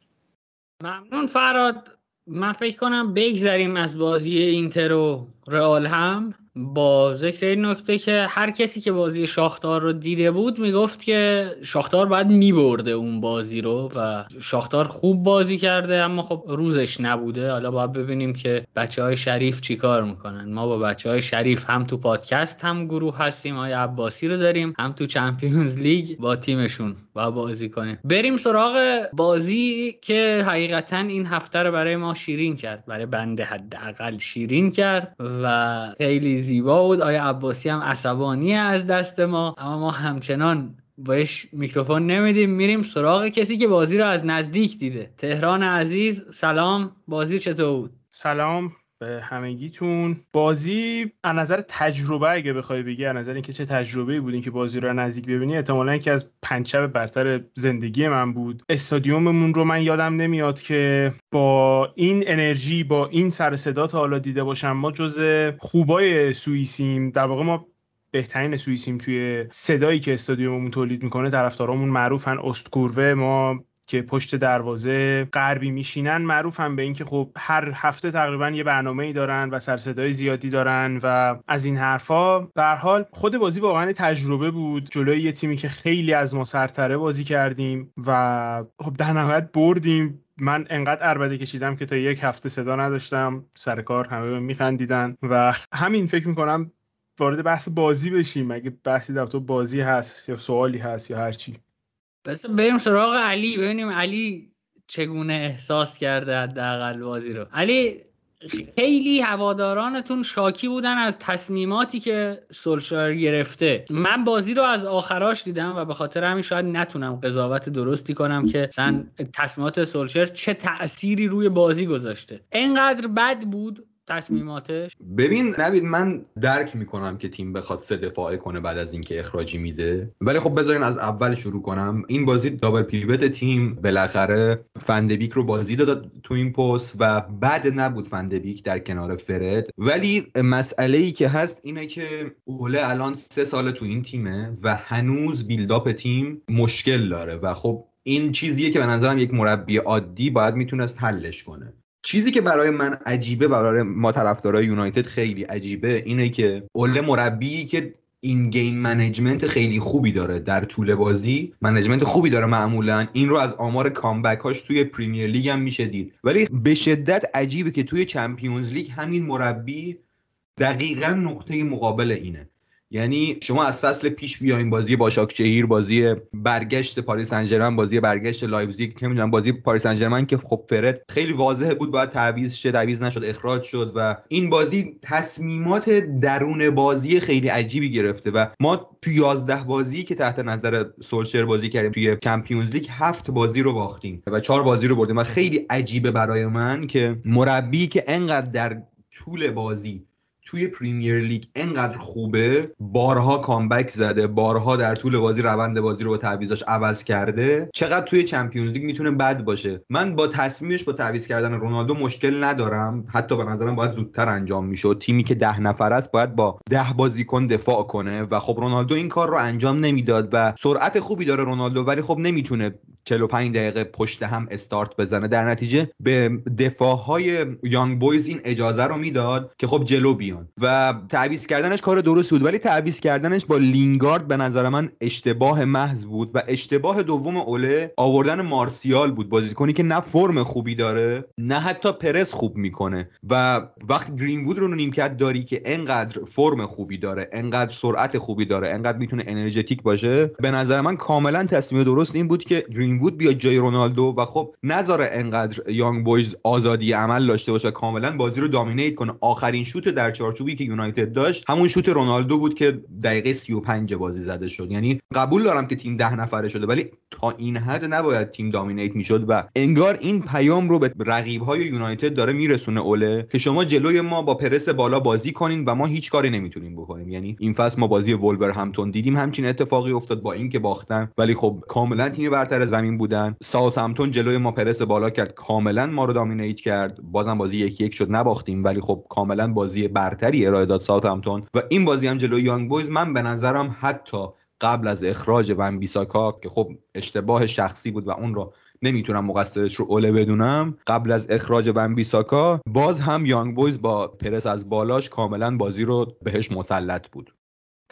ممنون فراد. من فکر کنم بگذریم از بازی اینتر و رئال هم. با ذکر این نکته که هر کسی که بازی شاختار رو دیده بود می‌گفت که شاختار باید میبرده اون بازی رو و شاختار خوب بازی کرده اما خب روزش نبوده. حالا باید ببینیم که بچه های شریف چیکار می‌کنن. ما با بچه های شریف هم تو پادکست هم گروه هستیم های عباسی رو داریم هم تو چمپیونز لیگ با تیمشون. با بازی کنیم بریم سراغ بازی که حقیقتا این هفته رو برای ما شیرین کرد. برای بنده حداقل شیرین کرد و خیلی زیبا بود. آیا عباسی هم عصبانی از دست ما؟ اما ما همچنان بهش میکروفون نمیدیم. میریم سراغ کسی که بازی رو از نزدیک دیده. تهران عزیز سلام. بازی چطور بود؟ سلام. به همگیتون. بازی از نظر تجربه اگه بخوای بگی از نظر اینکه چه تجربه بود اینکه بازی رو نزدیک ببینی احتمالا یکی از پنجشب برتر زندگی من بود. استادیوممون رو من یادم نمیاد که با این انرژی با این سر صدا تا حالا دیده باشم ما جز خوبای سوئیسیم در واقع ما بهترین سوئیسیم توی صدایی که استادیوممون تولید می‌کنه طرفدارامون معروفن استکوروه ما که پشت دروازه غربی میشینن معروفن به اینکه خب هر هفته تقریبا یه برنامه ای دارن و سرصدای زیادی دارن و از این حرفا. به حال خود بازی واقعا تجربه بود. جلوی یه تیمی که خیلی از ما سرتره بازی کردیم و خب در نهایت بردیم. من انقدر اربده کشیدم که تا یک هفته صدا نداشتم. سر کار همه میخندیدن و همین فکر می‌کنم وارد بحث بازی بشیم. اگه بحثی در تو بازی هست یا سوالی هست یا هرچی. بس بریم سراغ علی ببینیم علی چگونه احساس کرده حداقل بازی رو. علی خیلی هوادارانتون شاکی بودن از تصمیماتی که سولشار گرفته. من بازی رو از آخراش دیدم و به خاطر همین شاید نتونم قضاوت درستی کنم که مثلا تصمیمات سولشر چه تأثیری روی بازی گذاشته. انقدر بد بود تصمیماتش؟ ببین نوید من درک می‌کنم که تیم بخواد سه دفاعه کنه بعد از اینکه اخراجی میده. ولی خب بذارین از اول شروع کنم. این بازی دابل پیوت تیم. بالاخره فندبیک رو بازی داد تو این پست و بعد نبود فندبیک در کنار فرد. ولی مسئله ای که هست اینه که اوله الان سه سال تو این تیمه و هنوز بیلداپ تیم مشکل داره. و خب این چیزیه که به نظرم یک مربی عادی باید می‌تونست حلش کنه. چیزی که برای من عجیبه برای ما طرفدارای یونایتد خیلی عجیبه اینه که اوله مربی که این game management خیلی خوبی داره در طول بازی management خوبی داره معمولا. این رو از آمار comeback هاش توی پریمیر لیگ هم میشه دید. ولی به شدت عجیبه که توی چمپیونز لیگ همین مربی دقیقا نقطه مقابل اینه. یعنی شما از فصل پیش بیاین بازی باشاکشهیر بازی برگشت پاریس سن بازی برگشت لایپزیگ که می‌دونم بازی پاریس سن که خب فرد خیلی واضحه بود باید تعویض شه تعویض نشد اخراج شد و این بازی تصمیمات درون بازی خیلی عجیبی گرفته و ما تو 11 بازی که تحت نظر سولسشر بازی کردیم توی چمپیونز لیگ هفت بازی رو باختیم و چهار بازی رو بردیم و خیلی عجیبه برای من که مربی که انقدر در طول بازی توی پریمیر لیگ انقدر خوبه بارها comeback زده بارها در طول بازی روند بازی رو با تعویضاش عوض کرده. چقدر توی چمپیونز لیگ می‌تونه بد باشه؟ من با تصمیمش با تعویض کردن رونالدو مشکل ندارم. حتی به نظرم باید زودتر انجام می‌شد تیمی که ده نفر است باید با ده بازیکن دفاع کنه و خب رونالدو این کار رو انجام نمی‌داد و سرعت خوبی داره رونالدو ولی خب نمی‌تونه 45 دقیقه پشت هم استارت بزنه. در نتیجه به دفاع های یانگ بویز این اجازه رو می‌داد که خب جلو بیان. و تعویض کردنش کار درست بود ولی تعویض کردنش با لینگارد به نظر من اشتباه محض بود و اشتباه دوم اوله آوردن مارسیال بود. بازیکنی که نه فرم خوبی داره نه حتی پرس خوب می‌کنه. و وقتی گرینوود رو نیمکت داری که انقدر فرم خوبی داره انقدر سرعت خوبی داره انقدر می‌تونه انرژتیک باشه به نظر من کاملا تصمیم درست این بود که گرینوود بیاد جای رونالدو. و خب نذاره انقدر یانگ بویز آزادی عمل داشته باشه کاملا بازی رو دامینیت کنه. آخرین شوت در چارچوبی که یونایتد داشت همون شوت رونالدو بود که دقیقه 35 بازی زده شد. یعنی قبول دارم که تیم ده نفره شده ولی تا این حد نباید تیم دامینیت می‌شد و انگار این پیام رو به رقیب های یونایتد داره میرسونه اوله که شما جلوی ما با پرس بالا بازی کنین و ما هیچ کاری نمی‌تونیم بکنیم. یعنی این فصل ما بازی همتون دیدیم. همچین اتفاقی افتاد با اینکه باختن. ولی خب کاملا تیم برتر زمین بودن. همتون جلوی ما پرس بالا کرد. کاملا ما رو دامینیت کرد. بازم بازی یکی یک شد. نباختیم ولی خب کاملا بازی برتری ارائه داد همتون و این بازی هم جلوی یانگ بویز. من به نظرم حتی قبل از اخراج ون بیساکا که خب اشتباه شخصی بود و اون رو نمی‌تونم مقصرش رو اوله بدونم قبل از اخراج بنبیساکا باز هم یانگ بویز با پرس از بالاش کاملا بازی رو بهش مسلط بود.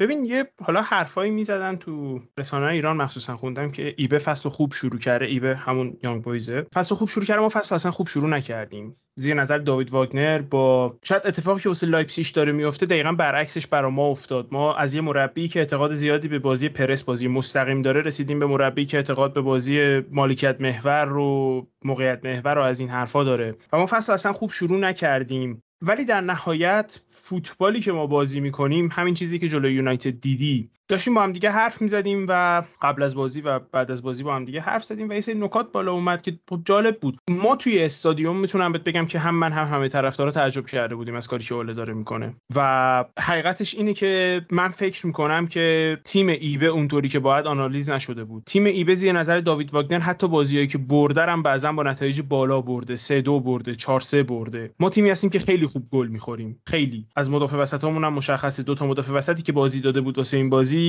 ببین یه حالا حرفایی می‌زدن تو رسانه ایران مخصوصا خوندم که ایبه فصل خوب شروع کرده ایبه همون یانگ بویزه. فصل خوب شروع کرده ما فصل اصلا خوب شروع نکردیم. زیر نظر داوید واگنر با شاید اتفاقی که واسه لایپسیش داره میفته دقیقا برعکسش برا ما افتاد. ما از یه مربی که اعتقاد زیادی به بازی پرس بازی مستقیم داره رسیدیم به مربی که اعتقاد به بازی مالکیت محور رو موقعیت محور رو از این حرفا داره. و ما فصل اصلا خوب شروع نکردیم. ولی در نهایت فوتبالی که ما بازی می‌کنیم همین چیزی که جلوی یونایتد دیدی. داشتیم با هم دیگه حرف می‌زدیم و قبل از بازی و بعد از بازی با هم دیگه حرف زدیم و یه سری نکات بالا اومد که خب جالب بود. ما توی استادیوم می‌تونم بهت بگم که هم من هم همه طرفدارا تعجب کرده بودیم از کاری که اوله داره می‌کنه. و حقیقتش اینه که من فکر می‌کنم که تیم ایبه اونطوری که باید آنالیز نشده بود. تیم ایبه زیر نظر داوید واگنر حتی بازیایی که برده هم بعضا با نتایج بالا برده 3 2 برده 4 3 برده. ما تیمی هستیم که خیلی خوب گل می‌خوریم. خیلی. از مدافع وسطامون هم مشخصه. دو تا مدافع وسطی که بازی داده بود واسه این بازی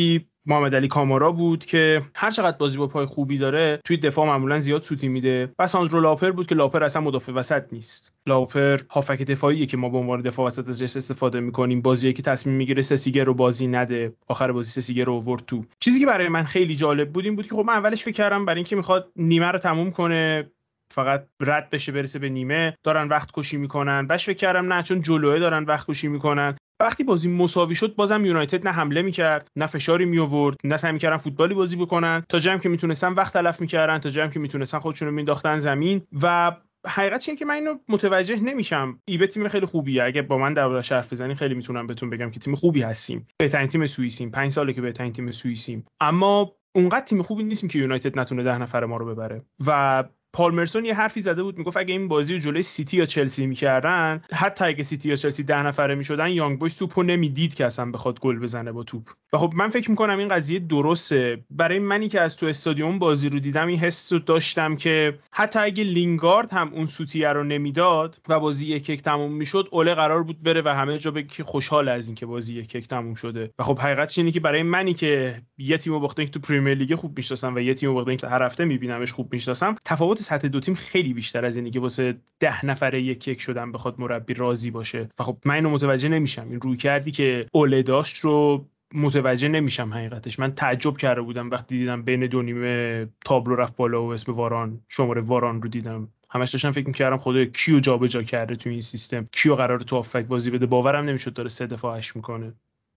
محمد علی کامارا بود که هر چقدر بازی با پای خوبی داره توی دفاع معمولا زیاد سوتی میده. و ساندرو لاپر بود که لاپر اصلا مدافع وسط نیست. لاپر هافک دفاعیه که ما به عنوان دفاع وسط ازش استفاده می‌کنیم. بازی که تصمیم می‌گیره سسیگر رو بازی نده. آخر بازی سسیگر رو آورد تو. چیزی که برای من خیلی جالب بود این بود که خب من اولش فکر کردم برای اینکه می‌خواد نیمه رو تموم کنه فقط رد بشه برسه به نیمه دارن وقت کشی می‌کنن. بش فکر کردم نه چون جلوه دارن وقت کشی می‌کنن. وقتی بازی مساوی شد بازم یونایتد نه حمله می‌کرد نه فشاری می آورد نه سعی می‌کردن فوتبالی بازی بکنن. تا جایی که می‌تونستن وقت تلف می‌کردن تا جایی که می‌تونستن خودشون رو مینداختن زمین. و حقیقت اینه که من اینو متوجه نمیشم. وای‌بی تیم خیلی خوبیه. اگه با من حرف بزنی خیلی می‌تونم بهتون بگم که تیم خوبی هستیم. بهترین تیم سوئیسیم. پنج ساله که بهترین تیم سوئیسیم. اما اونقدر تیم خوبی نیستیم که یونایتد نتونه ده نفر ما رو ببره. و پالمرسون یه حرفی زده بود می‌گفت اگه این بازی رو جلوی سیتی یا چلسی می‌کردن حتی اگه سیتی یا چلسی ده نفره می‌شدن یانگ بویز توپو نمی‌دید که اصلا بخواد گل بزنه با توپ. و خب من فکر می‌کنم این قضیه درسته. برای منی که از تو استادیوم بازی رو دیدم این حس رو داشتم که حتی اگه لینگارد هم اون سوتیه رو نمی‌داد و بازی یک یک تموم می‌شد اوله قرار بود بره و همه جا بگه که خوشحاله از اینکه بازی یک یک تموم شده. و خب حقیقتش اینه که برای منی که یه تیمو باختن که تو Premier League خوب می‌شناسم و یه تیمو باختن که هر هفته میبینمش خوب می‌شناسم تفاوت سطح دو تیم خیلی بیشتر از اینه که واسه ده نفره یک یک شدن بخواد مربی راضی باشه. و خب من اینو متوجه نمیشم. این رویکردی که اوله داشت رو متوجه نمیشم حقیقتش. من تعجب کرده بودم وقتی دیدم بین دو نیمه تابلو رفت بالا و اسم واران شماره واران رو دیدم. همش داشتم فکر می‌کردم خدا کیو جابجا کرده تو این سیستم. کیو قرار تو بازی بده. باورم نمی‌شد داره سه دفاعش می‌کنه.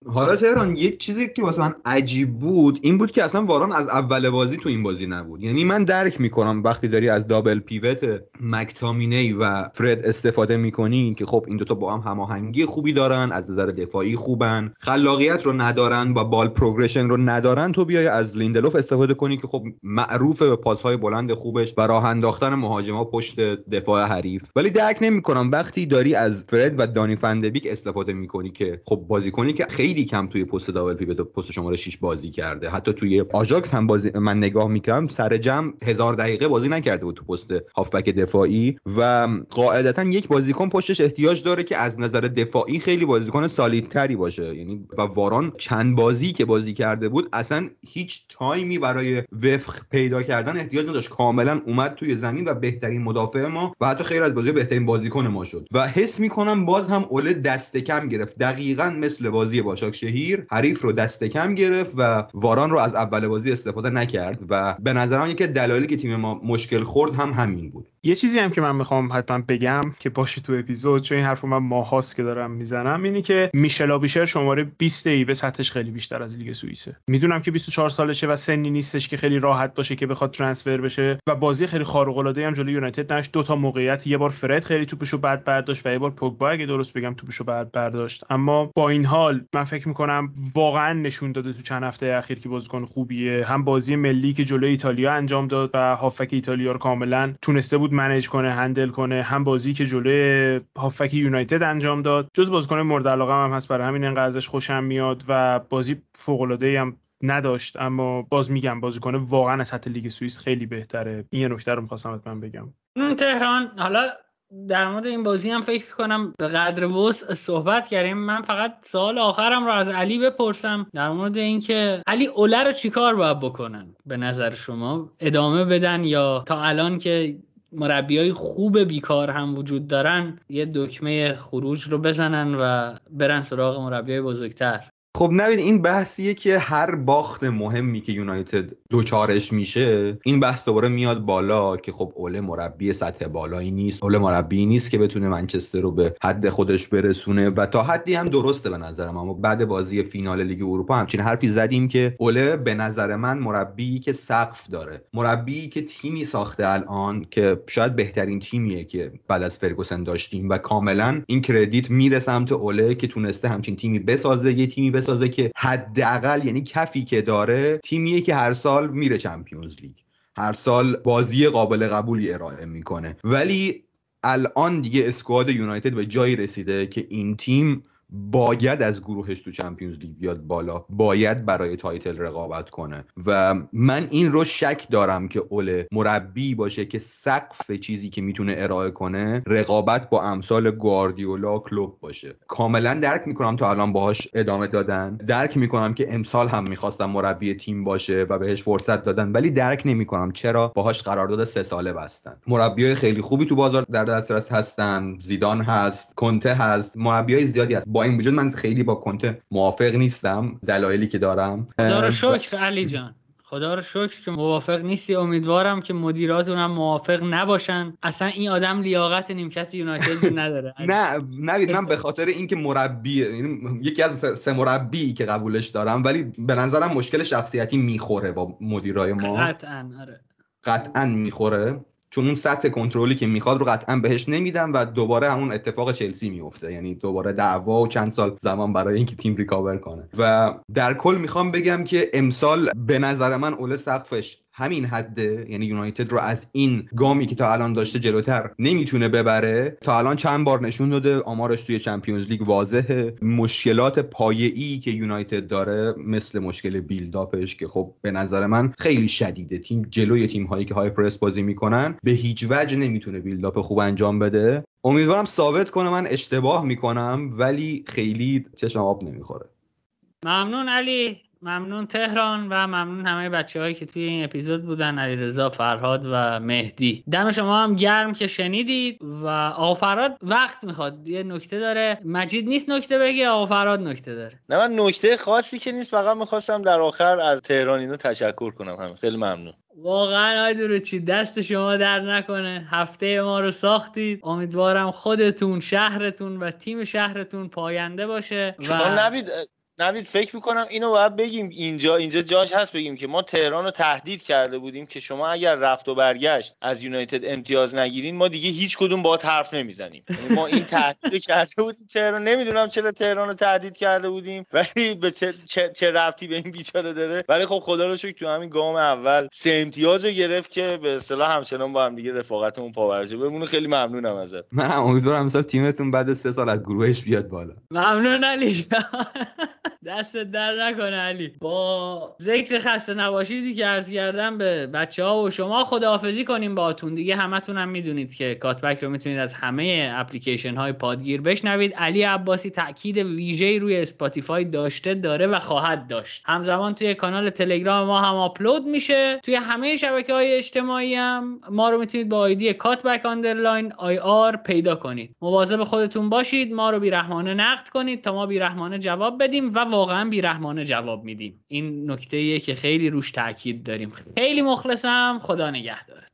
حالا تهران یک چیزی که واسه من عجیب بود این بود که اصلا واران از اول بازی تو این بازی نبود. یعنی من درک می‌کنم وقتی داری از double pivot مکتامینی و فرد استفاده می‌کنی که خب این دوتا با هم هماهنگی خوبی دارن از نظر دفاعی خوبن خلاقیت رو ندارن و ball progression رو ندارن تو بیای از لیندلوف استفاده کنی که خب معروف به پاسهای بلند خوبش و راه انداختن مهاجما پشت دفاع حریف. ولی درک نمی‌کنم وقتی داری از فرد و دانی فندبیک استفاده می‌کنی که خب بازیکنی که خیلی خیلی کم توی پست double pivot پست شماره 6 بازی کرده. حتی توی آژاکس هم بازی من نگاه می‌کردم سر جمع هزار دقیقه بازی نکرده بود تو پست هافبک دفاعی و قاعدتا یک بازیکن پشتش احتیاج داره که از نظر دفاعی خیلی بازیکن سالیدتری باشه. یعنی و واران چند بازی که بازی کرده بود اصلا هیچ تایمی برای وفق پیدا کردن احتیاج نداشت. کاملا اومد توی زمین و بهترین مدافع ما و حتی خیر از بازی بهترین بازیکن ما شد. و حس می‌کنم باز هم اوله دست کم گرفت. دقیقا مثل بازی باشه شهیر حریف رو دست کم گرفت و واران رو از اول بازی استفاده نکرد و به نظرم یکی دلایلی که تیم ما مشکل خورد هم همین بود. یه چیزی هم که من می‌خوام حتما بگم که باشه تو اپیزود چون این حرفو من ماهاست که دارم می‌زنم اینی که میشل آبیشر شماره 20 ای به سطحش خیلی بیشتر از لیگ سوئیسه. می‌دونم که 24 سالشه و سنی نیستش که خیلی راحت باشه که بخواد ترانسفر بشه و بازی خیلی خارق العاده هم جلوی یونایتد داشت دو تا موقعیت یه بار فرد خیلی توپشو بعد برداشت و یه بار پوگبا اگه درست بگم توپشو بعد برداشت. اما با این حال من فکر می‌کنم واقعا نشون داده تو چند هفته اخیر که بازیکن خوبیه. هم بازی ملی که جلوی ایتالیا انجام داد و هافک ایتالیا رو کاملا تونسته بود منیج کنه هندل کنه هم بازی که جلوی هافک یونایتد انجام داد. جز بازیکن مورد علاقه هم هست برای همین انقدر ازش خوشم میاد و بازی فوق العاده هم نداشت. اما باز میگم بازیکن واقعا از سطح لیگ سوئیس خیلی بهتره. این یه نکته رو می‌خواستم من بگم. تهران. حالا در مورد این بازی هم فکر کنم به قدر وسع صحبت کردیم. من فقط سوال آخرم رو از علی بپرسم در مورد اینکه علی اوله رو چیکار باید بکنن به نظر شما؟ ادامه بدن یا تا الان که مربی های خوب بیکار هم وجود دارن یه دکمه خروج رو بزنن و برن سراغ مربی های بزرگتر. خب نبید این بحثیه که هر باخت مهمی که یونایتد دوچارش میشه این بحث دوباره میاد بالا که خب اوله مربی سطح بالایی نیست اوله مربی نیست که بتونه منچستر رو به حد خودش برسونه و تا حدی هم درسته به نظرم. اما بعد بازی فینال لیگ اروپا همچین حرفی زدیم که اوله به نظر من مربی که سقف داره مربی که تیمی ساخته الان که شاید بهترین تیمیه که بعد از فرگوسن داشتیم و کاملا این کردیت میره سمت اوله که تونسته همچین تیمی بسازه یه تیمی بسازه که حداقل یعنی کفی که داره تیمیه که هر سال میره چمپیونز لیگ. هر سال بازی قابل قبولی ارائه می‌کنه. ولی الان دیگه squad یونایتد به جایی رسیده که این تیم باید از گروهش تو Champions League بیاد بالا. باید برای title رقابت کنه. و من این رو شک دارم که اوله مربی باشه که سقف چیزی که می‌تونه ارائه کنه رقابت با امثال گواردیولا کلوپ باشه. کاملا درک می‌کنم تا الان باهاش ادامه دادن. درک می‌کنم که امسال هم می‌خواستن مربی تیم باشه و بهش فرصت دادن ولی درک نمی‌کنم. چرا؟ باهاش قرارداد سه ساله بستن. مربی خیلی خوبی تو بازار در دسترس هستن. زیدان هست. کنته هست. مربی زیادی هست. با این وجود من خیلی با کنته موافق نیستم دلایلی که دارم. خدا رو شکر علی جان. خدا رو شکر که موافق نیستی. امیدوارم که مدیراتون هم موافق نباشن. اصلا این آدم لیاقت نیمکت یونایتد نداره. نه نوید من به خاطر اینکه مربی یعنی یکی از سه مربی که قبولش دارم ولی به نظرم مشکل شخصیتی می‌خوره با مدیرای ما. قطعا آره. قطعا می‌خوره. چون اون سطح کنترلی که می‌خواد رو قطعا بهش نمیدم و دوباره همون اتفاق چلسی میفته. یعنی دوباره دعوا و چند سال زمان برای اینکه تیم ریکاور کنه. و در کل می‌خوام بگم که امسال به نظر من اول سقفش همین حده یعنی یونایتد رو از این گامی که تا الان داشته جلوتر نمی‌تونه ببره تا الان چند بار نشون داده آمارش توی چمپیونز لیگ واضحه. مشکلات پایه‌ای که یونایتد داره مثل مشکل بیلداپش که خب به نظر من خیلی شدیده. تیم جلوی تیم هایی که های پرس بازی می‌کنن به هیچ وجه نمی‌تونه بیلداپ خوب انجام بده. امیدوارم ثابت کنه من اشتباه می‌کنم ولی خیلی چشم آب نمی‌خوره. ممنون علی. ممنون تهران و ممنون همه بچه هایی که توی این اپیزود بودن علیرضا فرهاد و مهدی. دم شما هم گرم که شنیدید و آقا فرهاد وقت می‌خواد. یه نکته داره. مجید نیست نکته بگی آقا فرهاد نکته داره. نه من نکته خاصی که نیست فقط می‌خواستم در آخر از تهران اینو تشکر کنم همه. خیلی ممنون. واقعا آی چی دست شما در نکنه. هفته ما رو ساختید. امیدوارم خودتون شهرتون و تیم شهرتون پاینده باشه و نوید نوید فکر می‌کنم اینو باید بگیم اینجا اینجا جاش هست بگیم که ما تهران رو تهدید کرده بودیم که شما اگر رفت و برگشت از یونایتد امتیاز نگیرین ما دیگه هیچ کدوم با حرف نمی‌زنیم. یعنی ما این تهدید کرده بودیم تهران نمی‌دونم چرا تهران رو تهدید کرده بودیم ولی به چه, چه, چه ربطی به این بیچاره داره. ولی خب خدا رو شکر تو همین گام اول سه امتیاز رو گرفت که به اصطلاح همچنان با هم دیگه رفاقتمون پاورجه بمونه خیلی ممنونم ازت. من امیدوارم مثلا تیمتون بعد سه سال از گروهش بیاد بالا. ممنون علی دستت درد نکنه علی. با ذکر خسته نباشیدی که عرض کردم به بچه ها و شما خداحافظی کنیم باتون دیگه همتون هم می‌دونید که Cutback رو می‌تونید از همه اپلیکیشن های پادگیر بشنوید. علی عباسی تاکید ویژه روی اسپاتیفای داشته داره و خواهد داشت. همزمان توی کانال تلگرام ما هم آپلود میشه. توی همه شبکه های اجتماعی هم ما رو می‌تونید با آیدی Cutback underline ir پیدا کنید. مواظب خودتون باشید. ما رو بیرحمانه نقد کنید تا ما بیرحمانه جواب بدیم. و واقعا بیرحمانه جواب میدیم. این نکته که خیلی روش تاکید داریم. خیلی مخلصم. خدا نگهدار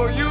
for you.